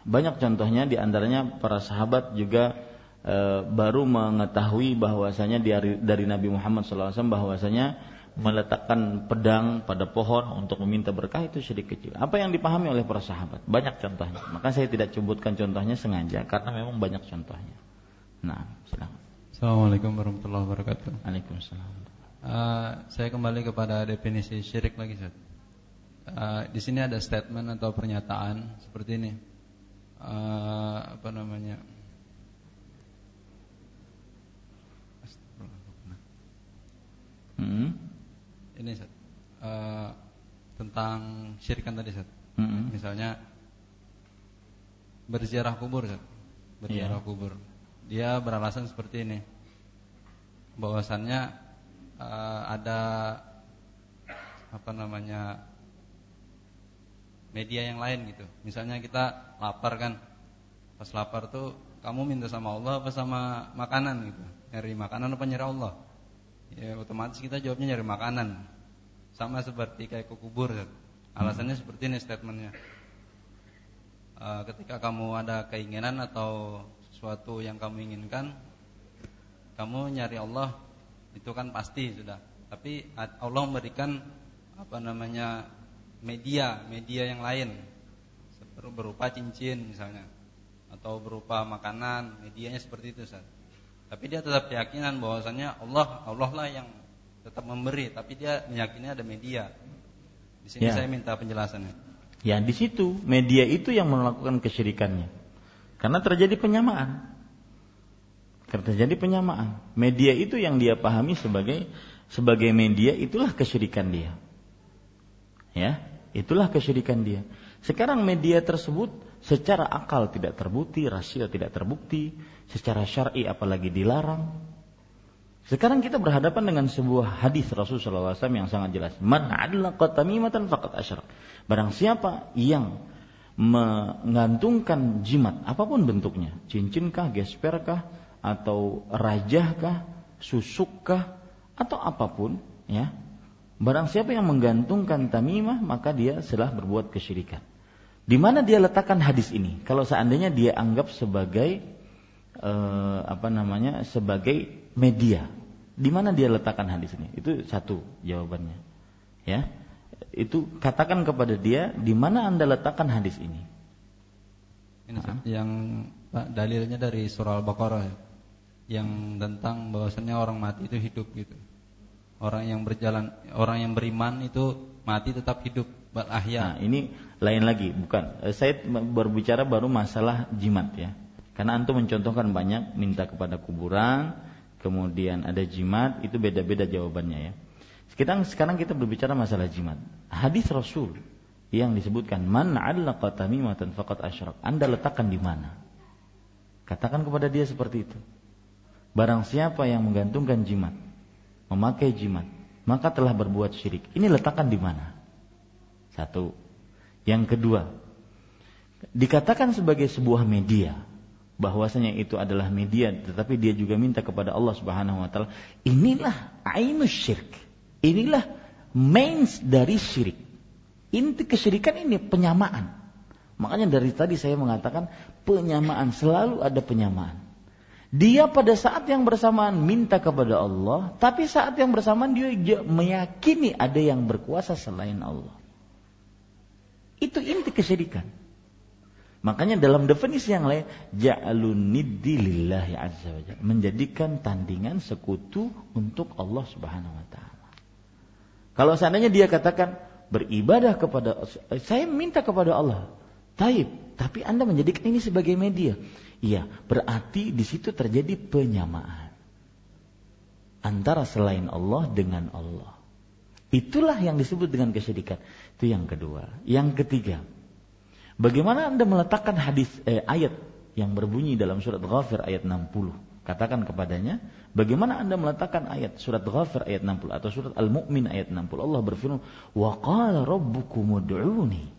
Banyak contohnya di antaranya para sahabat juga uh, baru mengetahui bahwasanya dari, dari Nabi Muhammad SAW bahwasanya meletakkan pedang pada pohon untuk meminta berkah itu syirik kecil. Apa yang dipahami oleh para sahabat? Banyak contohnya. Maka saya tidak sebutkan contohnya sengaja karena memang banyak contohnya. Nah, silakan. Assalamualaikum warahmatullahi wabarakatuh. Waalaikumsalam. Uh, saya kembali kepada definisi syirik lagi, Ustaz. Uh, di sini ada statement atau pernyataan seperti ini. Uh, apa namanya? Hmm. Ini Ustaz. Uh, tentang syirikan tadi, Ustaz. Hmm. Misalnya berziarah kubur, Ustaz. Berziarah yeah. kubur dia beralasan seperti ini bahwasannya uh, ada apa namanya media yang lain gitu misalnya kita lapar kan pas lapar tuh kamu minta sama Allah apa sama makanan gitu nyari makanan apa nyari Allah ya otomatis kita jawabnya nyari makanan. Sama seperti kayak ke kubur kan? alasannya seperti ini statementnya. Uh, ketika kamu ada keinginan atau sesuatu yang kamu inginkan kamu nyari Allah itu kan pasti sudah. Tapi Allah memberikan apa namanya media media yang lain. Berupa cincin misalnya atau berupa makanan medianya seperti itu Ustaz. Tapi dia tetap keyakinan bahwasanya Allah Allah lah yang tetap memberi tapi dia meyakini ada media di sini ya. saya minta penjelasannya ya di situ media itu yang melakukan kesyirikannya karena terjadi penyamaan. Karena terjadi penyamaan. Media itu yang dia pahami sebagai sebagai media itulah kesyirikan dia. Ya, itulah kesyirikan dia. Sekarang media tersebut secara akal tidak terbukti, rasio tidak terbukti, secara syar'i apalagi dilarang. Sekarang kita berhadapan dengan sebuah hadis Rasulullah SAW yang sangat jelas. Man adlaqa tamimatan faqad asyrak. Barang siapa yang mengantungkan jimat apa pun bentuknya, cincinkah, gesperkah, atau rajahkah, susukkah, atau apa pun, ya. Barang siapa yang menggantungkan tamimah, maka dia telah berbuat kesyirikan. Di mana dia letakkan hadis ini? Kalau seandainya dia anggap sebagai eh, apa namanya, sebagai media, di mana dia letakkan hadis ini? Itu satu jawabannya, ya itu katakan kepada dia di mana anda letakkan hadis ini. Ini yang Pak dalilnya dari surah Al-Baqarah ya. yang tentang bahwasanya orang mati itu hidup gitu. Orang yang berjalan, orang yang beriman itu mati tetap hidup bal ahya. Nah, ini lain lagi, bukan. Eh, saya berbicara baru masalah jimat ya. Karena antum mencontohkan banyak minta kepada kuburan, kemudian ada jimat, itu beda-beda jawabannya ya. Sekarang sekarang kita berbicara masalah jimat. Hadis Rasul yang disebutkan man 'allaqa tamimatan faqad asyrak. Anda letakkan di mana? Katakan kepada dia seperti itu. Barang siapa yang menggantungkan jimat, memakai jimat, maka telah berbuat syirik. Ini letakkan di mana? Satu. Yang kedua, dikatakan sebagai sebuah media bahwasanya itu adalah media tetapi dia juga minta kepada Allah Subhanahu wa taala inilah ainus syirk Inilah main dari syirik. Inti kesyirikan ini penyamaan. Makanya dari tadi saya mengatakan penyamaan selalu ada penyamaan. Dia pada saat yang bersamaan minta kepada Allah, tapi saat yang bersamaan dia meyakini ada yang berkuasa selain Allah. Itu inti kesyirikan. Makanya dalam definisi yang lain, ja'alun lillahi azza wa Menjadikan tandingan sekutu untuk Allah subhanahu wa ta'ala. Kalau seandainya dia katakan beribadah kepada saya minta kepada Allah. Taib, tapi Anda menjadikan ini sebagai media. Iya, berarti di situ terjadi penyamaan antara selain Allah dengan Allah. Itulah yang disebut dengan kesyirikan. Itu yang kedua. Yang ketiga, bagaimana Anda meletakkan hadis eh, ayat yang berbunyi dalam surat Ghafir ayat 60? Katakan kepadanya, bagaimana Anda meletakkan ayat surat Ghafir ayat 60 atau surat Al-Mu'min ayat 60. Allah berfirman, "Wa qala rabbukum ud'uni."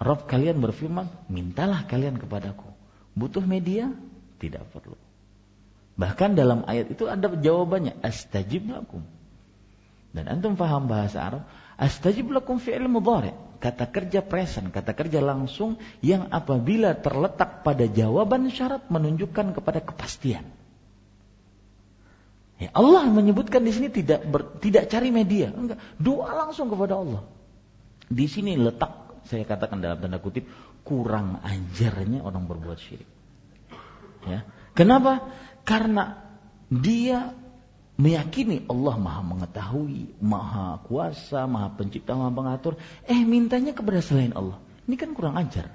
Rabb kalian berfirman, "Mintalah kalian kepadaku." Butuh media? Tidak perlu. Bahkan dalam ayat itu ada jawabannya, "Astajib lakum." Dan antum paham bahasa Arab, Astajib lakum fi'il mudhari. Kata kerja present, kata kerja langsung yang apabila terletak pada jawaban syarat menunjukkan kepada kepastian. Ya, Allah menyebutkan di sini tidak ber, tidak cari media, enggak. Doa langsung kepada Allah. Di sini letak saya katakan dalam tanda kutip kurang ajarnya orang berbuat syirik. Ya. Kenapa? Karena dia meyakini Allah maha mengetahui, maha kuasa, maha pencipta, maha pengatur. Eh mintanya kepada selain Allah. Ini kan kurang ajar.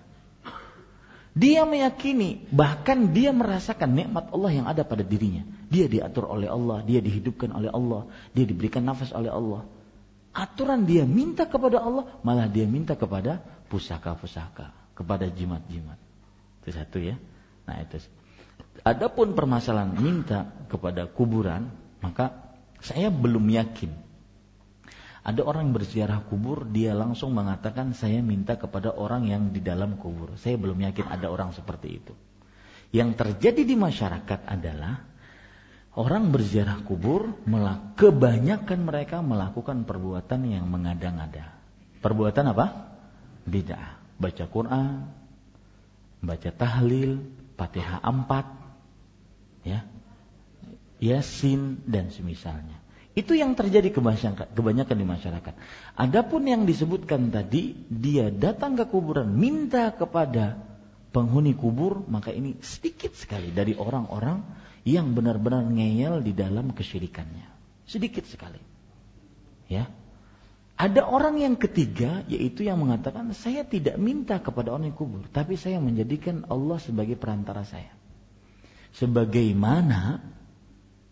Dia meyakini, bahkan dia merasakan nikmat Allah yang ada pada dirinya. Dia diatur oleh Allah, dia dihidupkan oleh Allah, dia diberikan nafas oleh Allah. Aturan dia minta kepada Allah, malah dia minta kepada pusaka-pusaka, kepada jimat-jimat. Itu satu ya. Nah itu. Adapun permasalahan minta kepada kuburan, maka saya belum yakin. Ada orang berziarah kubur, dia langsung mengatakan saya minta kepada orang yang di dalam kubur. Saya belum yakin ada orang seperti itu. Yang terjadi di masyarakat adalah orang berziarah kubur, kebanyakan mereka melakukan perbuatan yang mengada-ngada. Perbuatan apa? Bid'ah. Baca Quran, baca tahlil, Fatihah empat, ya, Yasin dan semisalnya. Itu yang terjadi kebanyakan di masyarakat. Adapun yang disebutkan tadi, dia datang ke kuburan minta kepada penghuni kubur, maka ini sedikit sekali dari orang-orang yang benar-benar ngeyel di dalam kesyirikannya. Sedikit sekali. Ya. Ada orang yang ketiga yaitu yang mengatakan saya tidak minta kepada orang yang kubur, tapi saya menjadikan Allah sebagai perantara saya. Sebagaimana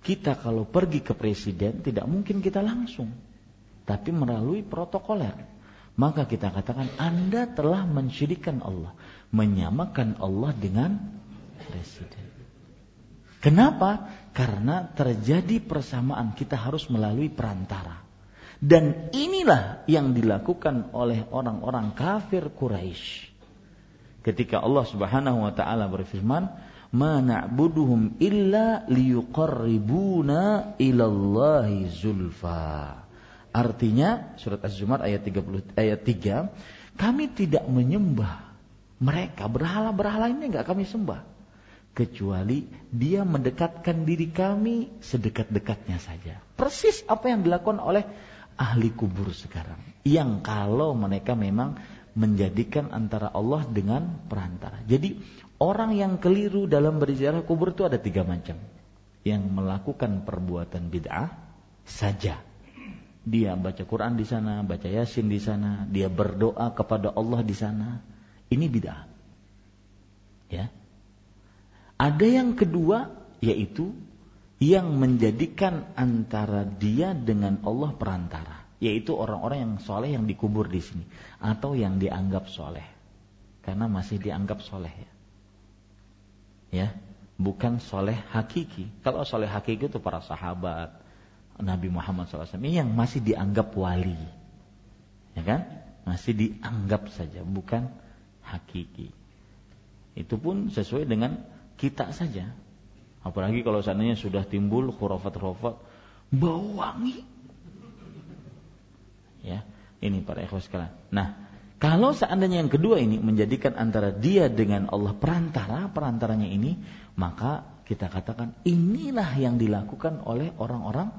kita kalau pergi ke presiden tidak mungkin kita langsung, tapi melalui protokoler. Maka kita katakan Anda telah mensyirikan Allah, menyamakan Allah dengan presiden. Kenapa? Karena terjadi persamaan kita harus melalui perantara. Dan inilah yang dilakukan oleh orang-orang kafir Quraisy. Ketika Allah Subhanahu wa taala berfirman, ma na'buduhum illa liyuqarribuna ilallahi zulfa. Artinya surat Az-Zumar ayat 30 ayat 3, kami tidak menyembah mereka berhala-berhala ini enggak kami sembah kecuali dia mendekatkan diri kami sedekat-dekatnya saja. Persis apa yang dilakukan oleh ahli kubur sekarang. Yang kalau mereka memang menjadikan antara Allah dengan perantara. Jadi Orang yang keliru dalam berziarah kubur itu ada tiga macam. Yang melakukan perbuatan bid'ah saja. Dia baca Quran di sana, baca Yasin di sana, dia berdoa kepada Allah di sana. Ini bid'ah. Ya. Ada yang kedua yaitu yang menjadikan antara dia dengan Allah perantara, yaitu orang-orang yang soleh yang dikubur di sini atau yang dianggap soleh, karena masih dianggap soleh ya ya bukan soleh hakiki. Kalau soleh hakiki itu para sahabat Nabi Muhammad SAW ini yang masih dianggap wali. Ya kan? Masih dianggap saja bukan hakiki. Itu pun sesuai dengan kita saja. Apalagi kalau seandainya sudah timbul khurafat-khurafat bau wangi. Ya ini para ikhwas sekalian. Nah kalau seandainya yang kedua ini menjadikan antara dia dengan Allah perantara, perantaranya ini, maka kita katakan inilah yang dilakukan oleh orang-orang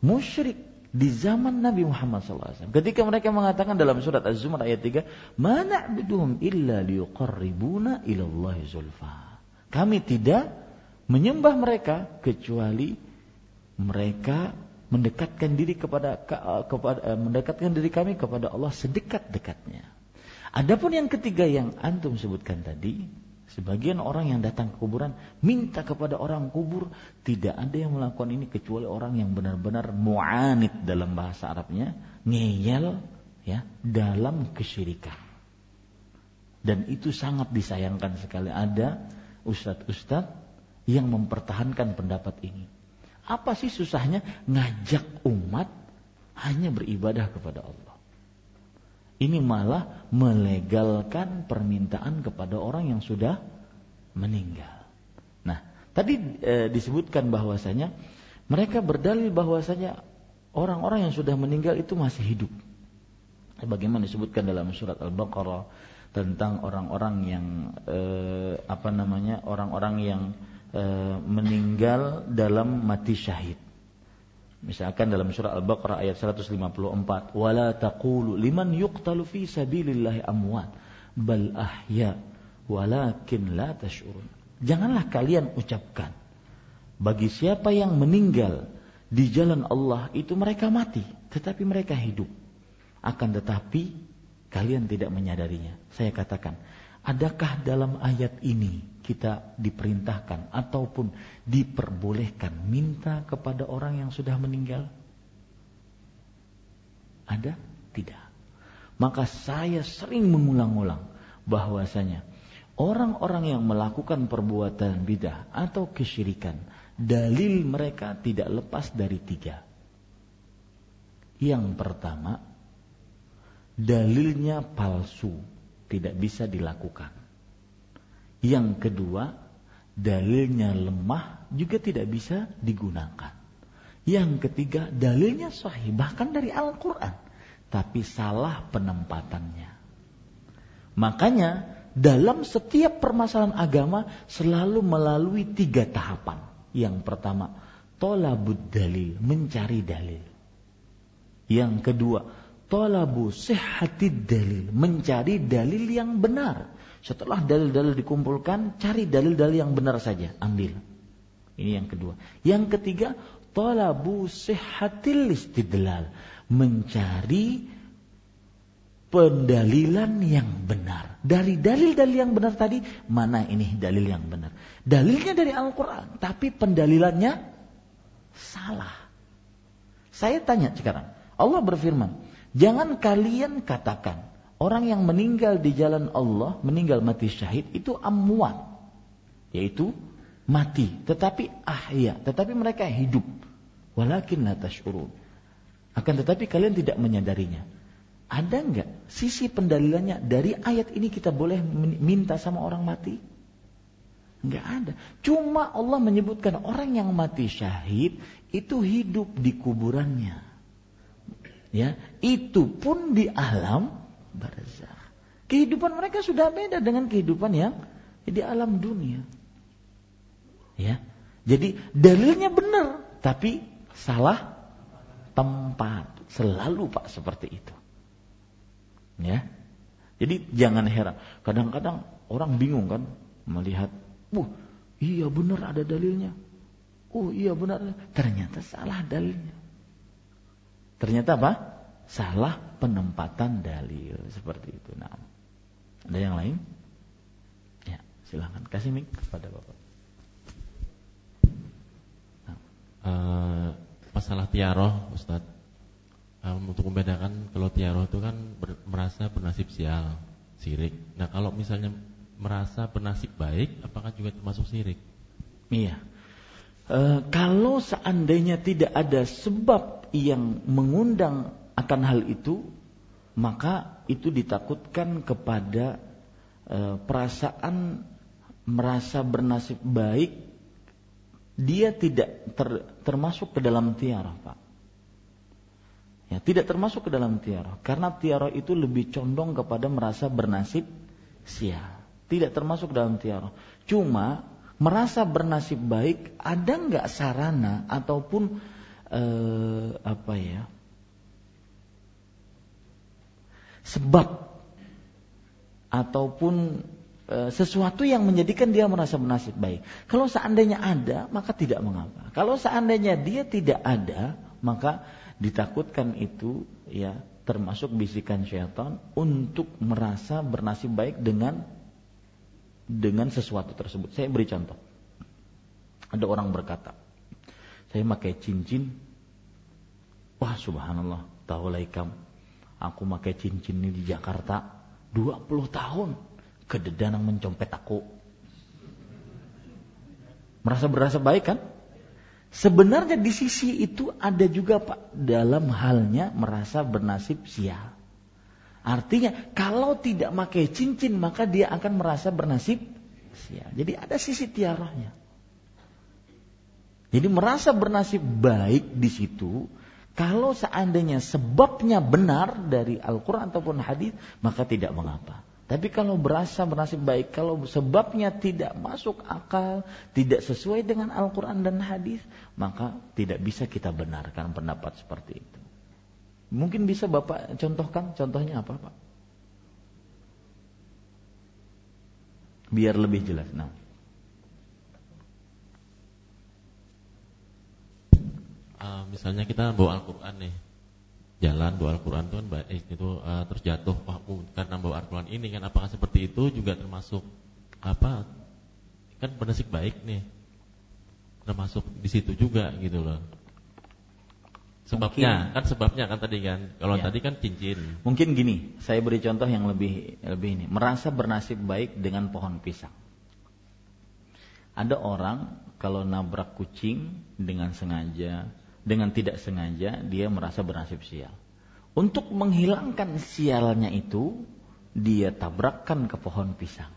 musyrik di zaman Nabi Muhammad SAW. Ketika mereka mengatakan dalam surat Az-Zumar ayat 3, "Mana biduhum illa liqarribuna ilallahi zulfa." Kami tidak menyembah mereka kecuali mereka mendekatkan diri kepada, kepada eh, mendekatkan diri kami kepada Allah sedekat-dekatnya. Adapun yang ketiga yang antum sebutkan tadi, sebagian orang yang datang ke kuburan minta kepada orang kubur, tidak ada yang melakukan ini kecuali orang yang benar-benar mu'anid dalam bahasa Arabnya, ngeyel ya dalam kesyirikan. Dan itu sangat disayangkan sekali ada ustadz-ustadz yang mempertahankan pendapat ini. Apa sih susahnya ngajak umat hanya beribadah kepada Allah? Ini malah melegalkan permintaan kepada orang yang sudah meninggal. Nah, tadi e, disebutkan bahwasanya mereka berdalil bahwasanya orang-orang yang sudah meninggal itu masih hidup. Bagaimana disebutkan dalam surat Al-Baqarah tentang orang-orang yang eh, apa namanya orang-orang yang eh, meninggal dalam mati syahid. Misalkan dalam surah Al-Baqarah ayat 154, "Wala taqulu liman yuqtalu fi sabilillahi amwat, bal ahya, walakin la tash'urun." Janganlah kalian ucapkan bagi siapa yang meninggal di jalan Allah itu mereka mati, tetapi mereka hidup. Akan tetapi kalian tidak menyadarinya. Saya katakan, adakah dalam ayat ini kita diperintahkan ataupun diperbolehkan minta kepada orang yang sudah meninggal? Ada? Tidak. Maka saya sering mengulang-ulang bahwasanya orang-orang yang melakukan perbuatan bidah atau kesyirikan, dalil mereka tidak lepas dari tiga. Yang pertama, dalilnya palsu, tidak bisa dilakukan. Yang kedua, dalilnya lemah juga tidak bisa digunakan. Yang ketiga, dalilnya sahih bahkan dari Al-Qur'an, tapi salah penempatannya. Makanya dalam setiap permasalahan agama selalu melalui tiga tahapan. Yang pertama, tolabud dalil, mencari dalil. Yang kedua, tolabu sehatid dalil, mencari dalil yang benar. Setelah dalil-dalil dikumpulkan, cari dalil-dalil yang benar saja, ambil. Ini yang kedua. Yang ketiga, talabu sihhatil istidlal, mencari pendalilan yang benar. Dari dalil-dalil yang benar tadi, mana ini dalil yang benar? Dalilnya dari Al-Qur'an, tapi pendalilannya salah. Saya tanya sekarang, Allah berfirman, "Jangan kalian katakan Orang yang meninggal di jalan Allah, meninggal mati syahid itu amwat. Yaitu mati, tetapi ahya, tetapi mereka hidup. Walakin la tash'urun. Akan tetapi kalian tidak menyadarinya. Ada enggak sisi pendalilannya dari ayat ini kita boleh minta sama orang mati? Enggak ada. Cuma Allah menyebutkan orang yang mati syahid itu hidup di kuburannya. Ya, itu pun di alam barzakh. Kehidupan mereka sudah beda dengan kehidupan yang di alam dunia. Ya. Jadi dalilnya benar, tapi salah tempat. Selalu Pak seperti itu. Ya. Jadi jangan heran. Kadang-kadang orang bingung kan melihat, "Uh, iya benar ada dalilnya." Oh iya benar. Ternyata salah dalilnya. Ternyata apa? salah penempatan dalil seperti itu. Nah, ada yang lain? Ya, silahkan kasih mic kepada bapak. Nah. Uh, masalah tiaroh, Ustadz. Um, untuk membedakan kalau tiaroh itu kan ber, merasa bernasib sial, sirik. Nah kalau misalnya merasa bernasib baik, apakah juga termasuk sirik? Iya. Uh, kalau seandainya tidak ada sebab yang mengundang akan hal itu, maka itu ditakutkan kepada e, perasaan merasa bernasib baik, dia tidak ter, termasuk ke dalam tiara, Pak. Ya, tidak termasuk ke dalam tiara, karena tiara itu lebih condong kepada merasa bernasib sial. Tidak termasuk dalam tiara. Cuma merasa bernasib baik, ada nggak sarana ataupun eh, apa ya? sebab ataupun e, sesuatu yang menjadikan dia merasa bernasib baik. Kalau seandainya ada, maka tidak mengapa. Kalau seandainya dia tidak ada, maka ditakutkan itu ya termasuk bisikan syaitan untuk merasa bernasib baik dengan dengan sesuatu tersebut. Saya beri contoh. Ada orang berkata, saya pakai cincin, wah subhanallah, tahu kamu Aku pakai cincin ini di Jakarta 20 tahun. Kededanang mencompet aku. Merasa berasa baik kan? Sebenarnya di sisi itu ada juga Pak dalam halnya merasa bernasib sial. Artinya kalau tidak pakai cincin maka dia akan merasa bernasib sial. Jadi ada sisi tiarahnya. Jadi merasa bernasib baik di situ Kalau seandainya sebabnya benar dari Al-Quran ataupun hadis, maka tidak mengapa. Tapi kalau berasa bernasib baik, kalau sebabnya tidak masuk akal, tidak sesuai dengan Al-Quran dan hadis, maka tidak bisa kita benarkan pendapat seperti itu. Mungkin bisa Bapak contohkan, contohnya apa Pak? Biar lebih jelas. Nah. Uh, misalnya kita bawa Al-Quran nih, jalan bawa Al-Quran itu kan eh, itu uh, terjatuh oh, karena bawa Al-Quran ini kan apakah seperti itu juga termasuk apa kan bernasib baik nih. Termasuk di situ juga gitu loh. Sebabnya mungkin, kan sebabnya kan tadi kan. Kalau ya. tadi kan cincin. Mungkin gini saya beri contoh yang lebih lebih ini. Merasa bernasib baik dengan pohon pisang. Ada orang kalau nabrak kucing dengan sengaja dengan tidak sengaja dia merasa bernasib sial. Untuk menghilangkan sialnya itu, dia tabrakkan ke pohon pisang.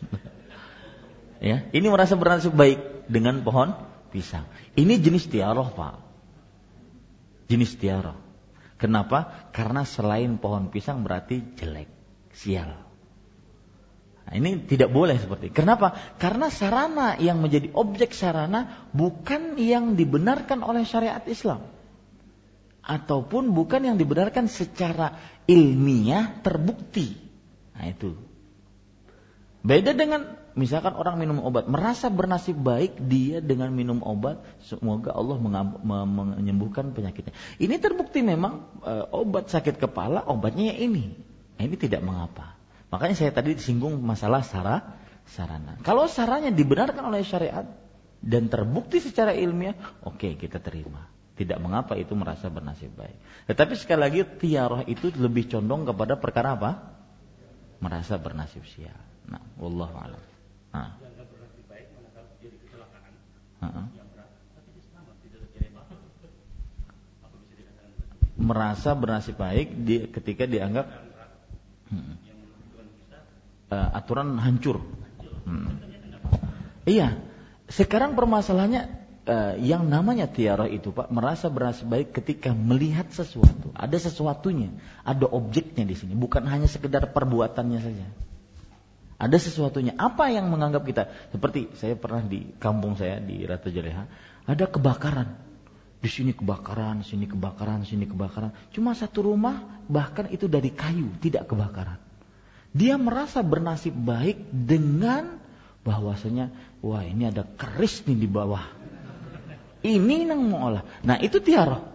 ya, ini merasa bernasib baik dengan pohon pisang. Ini jenis tiaroh, Pak. Jenis tiaroh. Kenapa? Karena selain pohon pisang berarti jelek, sial. Nah, ini tidak boleh seperti itu. Kenapa? Karena sarana yang menjadi objek sarana bukan yang dibenarkan oleh syariat Islam. Ataupun bukan yang dibenarkan secara ilmiah terbukti. Nah itu. Beda dengan misalkan orang minum obat, merasa bernasib baik dia dengan minum obat, semoga Allah menyembuhkan penyakitnya. Ini terbukti memang e, obat sakit kepala, obatnya ini. Nah, ini tidak mengapa. Makanya saya tadi disinggung masalah sara, sarana. Kalau saranya dibenarkan oleh syariat dan terbukti secara ilmiah, oke okay, kita terima. Tidak mengapa itu merasa bernasib baik. Tetapi sekali lagi tiarah itu lebih condong kepada perkara apa? Merasa bernasib sial. Nah, wallahu a'lam. Nah. Merasa bernasib baik di, ketika dianggap hmm uh, aturan hancur. Hmm. Iya, sekarang permasalahannya uh, yang namanya tiara itu Pak merasa berasa baik ketika melihat sesuatu, ada sesuatunya, ada objeknya di sini, bukan hanya sekedar perbuatannya saja. Ada sesuatunya. Apa yang menganggap kita? Seperti saya pernah di kampung saya di Ratu Jaleha, ada kebakaran. Di sini kebakaran, sini kebakaran, sini kebakaran. Cuma satu rumah, bahkan itu dari kayu, tidak kebakaran. Dia merasa bernasib baik dengan bahwasanya wah ini ada keris nih di bawah. Ini yang mau olah. Nah itu tiara.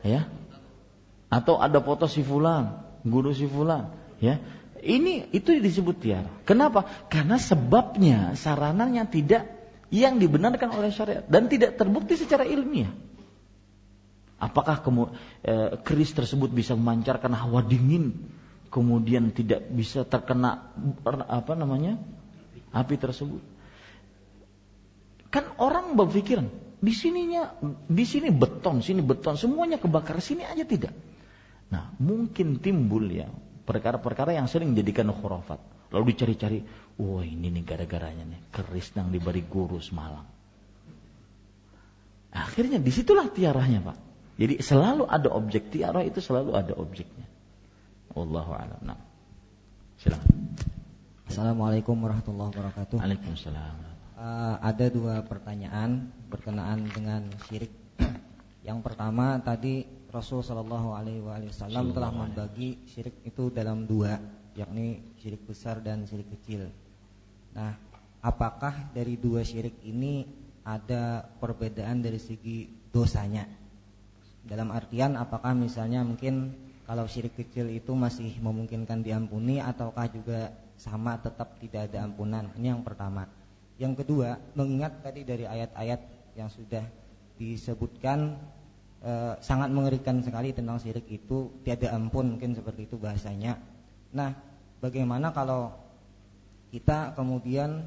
Ya. Atau ada foto si fulan, guru si fulan, ya. Ini itu disebut tiara. Kenapa? Karena sebabnya sarananya tidak yang dibenarkan oleh syariat dan tidak terbukti secara ilmiah. Apakah kemu, eh, keris tersebut bisa memancarkan hawa dingin kemudian tidak bisa terkena apa namanya api tersebut. Kan orang berpikiran di sininya di sini beton, sini beton, semuanya kebakar, sini aja tidak. Nah, mungkin timbul ya perkara-perkara yang sering dijadikan khurafat. Lalu dicari-cari, wah ini nih gara-garanya nih, keris yang diberi guru semalam. Akhirnya di situlah tiarahnya pak. Jadi selalu ada objek tiarah itu selalu ada objeknya. Wallahu a'lam. Nah. Silakan. Assalamualaikum warahmatullahi wabarakatuh. Waalaikumsalam. Uh, ada dua pertanyaan berkenaan dengan syirik. Yang pertama tadi Rasul Shallallahu Alaihi Wasallam telah membagi syirik itu dalam dua, yakni syirik besar dan syirik kecil. Nah, apakah dari dua syirik ini ada perbedaan dari segi dosanya? Dalam artian, apakah misalnya mungkin kalau syirik kecil itu masih memungkinkan diampuni ataukah juga sama tetap tidak ada ampunan? Ini yang pertama. Yang kedua mengingat tadi dari ayat-ayat yang sudah disebutkan e, sangat mengerikan sekali tentang syirik itu tiada ampun mungkin seperti itu bahasanya. Nah bagaimana kalau kita kemudian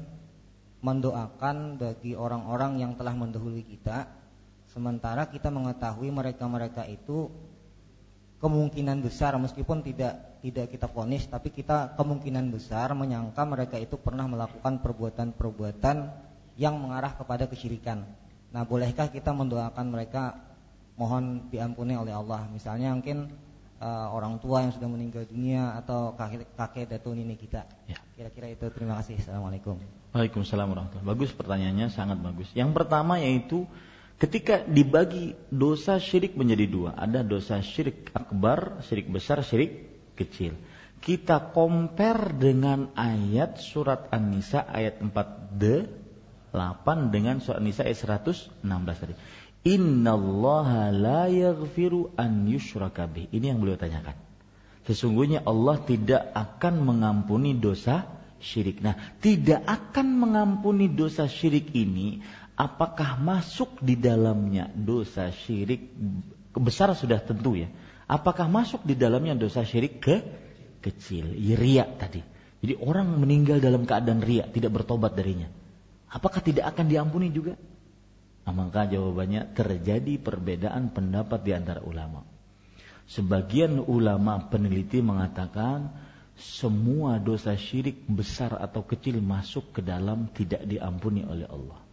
mendoakan bagi orang-orang yang telah mendahului kita sementara kita mengetahui mereka-mereka itu kemungkinan besar meskipun tidak tidak kita ponis tapi kita kemungkinan besar menyangka mereka itu pernah melakukan perbuatan-perbuatan yang mengarah kepada kesyirikan. Nah, bolehkah kita mendoakan mereka mohon diampuni oleh Allah? Misalnya mungkin uh, orang tua yang sudah meninggal dunia atau kakek, kakek datu nini kita. Ya. Kira-kira itu. Terima kasih. Assalamualaikum. Waalaikumsalam warahmatullahi Bagus pertanyaannya, sangat bagus. Yang pertama yaitu ketika dibagi dosa syirik menjadi dua. Ada dosa syirik akbar, syirik besar, syirik kecil. Kita compare dengan ayat surat An-Nisa ayat 4D 8 dengan surat An-Nisa ayat 116 tadi. Innallaha la yaghfiru an yushraka bih. Ini yang beliau tanyakan. Sesungguhnya Allah tidak akan mengampuni dosa syirik. Nah, tidak akan mengampuni dosa syirik ini apakah masuk di dalamnya dosa syirik besar sudah tentu ya. Apakah masuk di dalamnya dosa syirik ke kecil, riak tadi. Jadi orang meninggal dalam keadaan riak, tidak bertobat darinya. Apakah tidak akan diampuni juga? Nah, maka jawabannya terjadi perbedaan pendapat di antara ulama. Sebagian ulama peneliti mengatakan semua dosa syirik besar atau kecil masuk ke dalam tidak diampuni oleh Allah.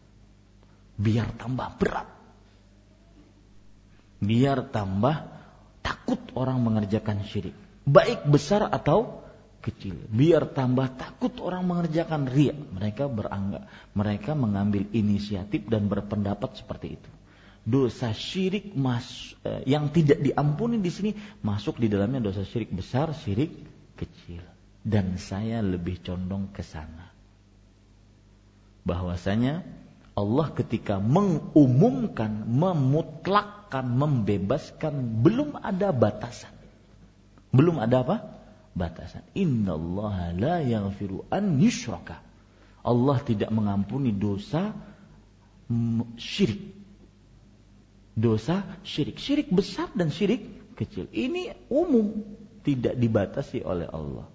Biar tambah berat. Biar tambah takut orang mengerjakan syirik. Baik besar atau kecil. Biar tambah takut orang mengerjakan ria. Mereka beranggap, mereka mengambil inisiatif dan berpendapat seperti itu. Dosa syirik mas, eh, yang tidak diampuni di sini masuk di dalamnya dosa syirik besar, syirik kecil. Dan saya lebih condong ke sana. Bahwasanya Allah ketika mengumumkan, memutlakkan, membebaskan, belum ada batasan. Belum ada apa? Batasan. Innallaha la yaghfiru an yushraka. Allah tidak mengampuni dosa syirik. Dosa syirik. Syirik besar dan syirik kecil. Ini umum tidak dibatasi oleh Allah.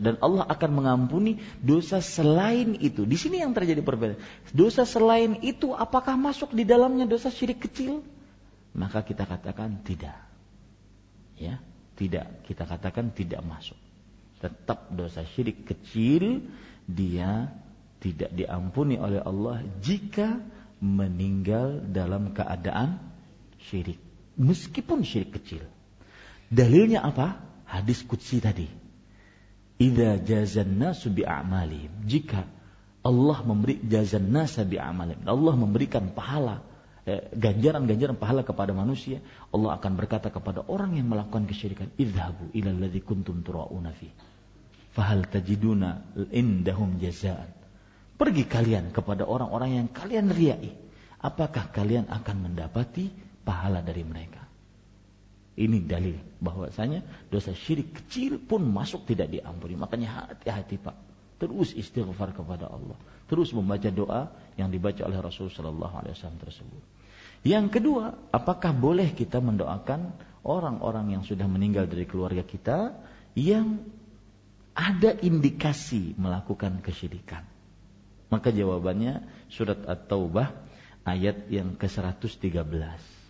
Dan Allah akan mengampuni dosa selain itu. Di sini yang terjadi perbedaan. Dosa selain itu apakah masuk di dalamnya dosa syirik kecil? Maka kita katakan tidak. Ya, tidak. Kita katakan tidak masuk. Tetap dosa syirik kecil dia tidak diampuni oleh Allah jika meninggal dalam keadaan syirik meskipun syirik kecil. Dalilnya apa? Hadis kutsi tadi. Idza jazan nasu bi'amalihim. Jika Allah memberi jazan nasa bi'amalihim. Allah memberikan pahala eh, ganjaran-ganjaran pahala kepada manusia, Allah akan berkata kepada orang yang melakukan kesyirikan, "Idhabu ila alladhi kuntum tura'una fi." Fahal tajiduna indahum jazaan. Pergi kalian kepada orang-orang yang kalian riai. Apakah kalian akan mendapati pahala dari mereka. Ini dalil bahwasanya dosa syirik kecil pun masuk tidak diampuni. Makanya hati-hati Pak. Terus istighfar kepada Allah. Terus membaca doa yang dibaca oleh Rasulullah Wasallam tersebut. Yang kedua, apakah boleh kita mendoakan orang-orang yang sudah meninggal dari keluarga kita yang ada indikasi melakukan kesyirikan? Maka jawabannya surat At-Taubah ayat yang ke-113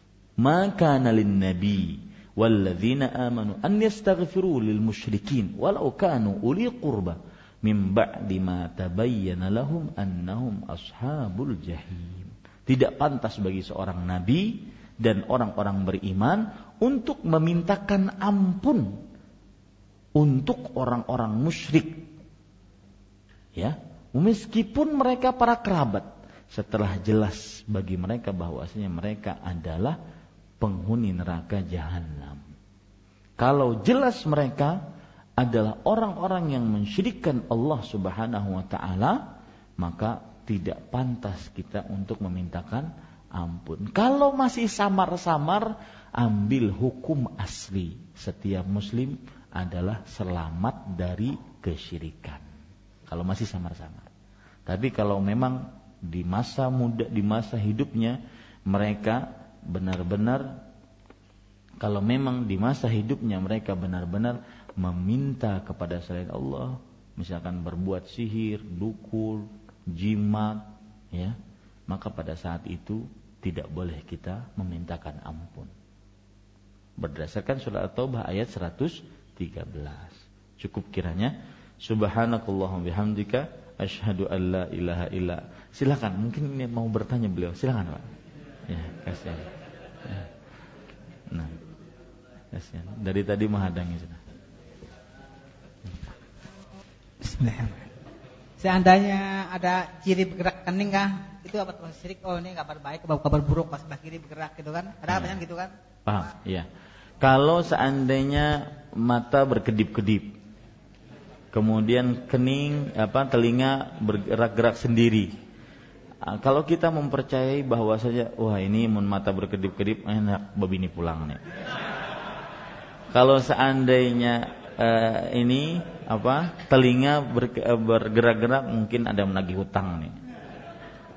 maka nalin nabi amanu an yastaghfiru lil musyrikin walau kanu uli qurba min ba'di ma tabayyana lahum annahum ashabul jahim. Tidak pantas bagi seorang nabi dan orang-orang beriman untuk memintakan ampun untuk orang-orang musyrik. Ya, meskipun mereka para kerabat setelah jelas bagi mereka bahwasanya mereka adalah penghuni neraka jahanam. Kalau jelas mereka adalah orang-orang yang mensyirikkan Allah Subhanahu wa taala, maka tidak pantas kita untuk memintakan ampun. Kalau masih samar-samar, ambil hukum asli. Setiap muslim adalah selamat dari kesyirikan. Kalau masih samar-samar. Tapi kalau memang di masa muda, di masa hidupnya mereka benar-benar kalau memang di masa hidupnya mereka benar-benar meminta kepada selain Allah, misalkan berbuat sihir, dukul, jimat, ya, maka pada saat itu tidak boleh kita memintakan ampun. Berdasarkan surat At-Taubah ayat 113. Cukup kiranya subhanakallahumma bihamdika Asyhadu an la ilaha illa. Silakan, mungkin ini mau bertanya beliau. Silakan, Pak. Ya, kasihan. Nah. Kasihan. Dari tadi menghadangi sudah. Bismillahirrahmanirrahim. Seandainya ada ciri bergerak kening kah? Itu apa tuh syirik? Oh ini kabar baik, kabar, kabar buruk pas sebelah kiri bergerak gitu kan? Ada apa Hmm. gitu kan? Paham? Iya. Kalau seandainya mata berkedip-kedip, kemudian kening apa telinga bergerak-gerak sendiri. Ah, Kalau kita mempercayai bahwasanya wah ini mun mata berkedip-kedip enak babi ini pulang nih. Kalau seandainya eh, ini apa telinga ber- eh, bergerak-gerak mungkin ada menagih hutang nih.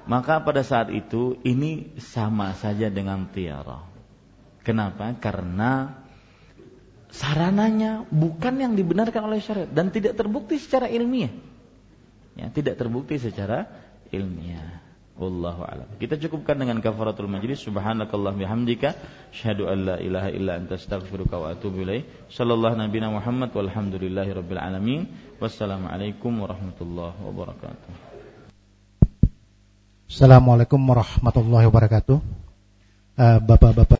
Maka pada saat itu ini sama saja dengan tiara. Kenapa? Karena sarananya bukan yang dibenarkan oleh syariat dan tidak terbukti secara ilmiah. Ya, tidak terbukti secara ilmiah. Wallahu a'lam. Kita cukupkan dengan kafaratul majlis. Subhanakallah bihamdika asyhadu an la ilaha illa anta astaghfiruka wa atubu ilaik. Sallallahu nabiyana Muhammad walhamdulillahi rabbil alamin. Wassalamualaikum warahmatullahi wabarakatuh. Assalamualaikum warahmatullahi wabarakatuh. Eh, Bapak-bapak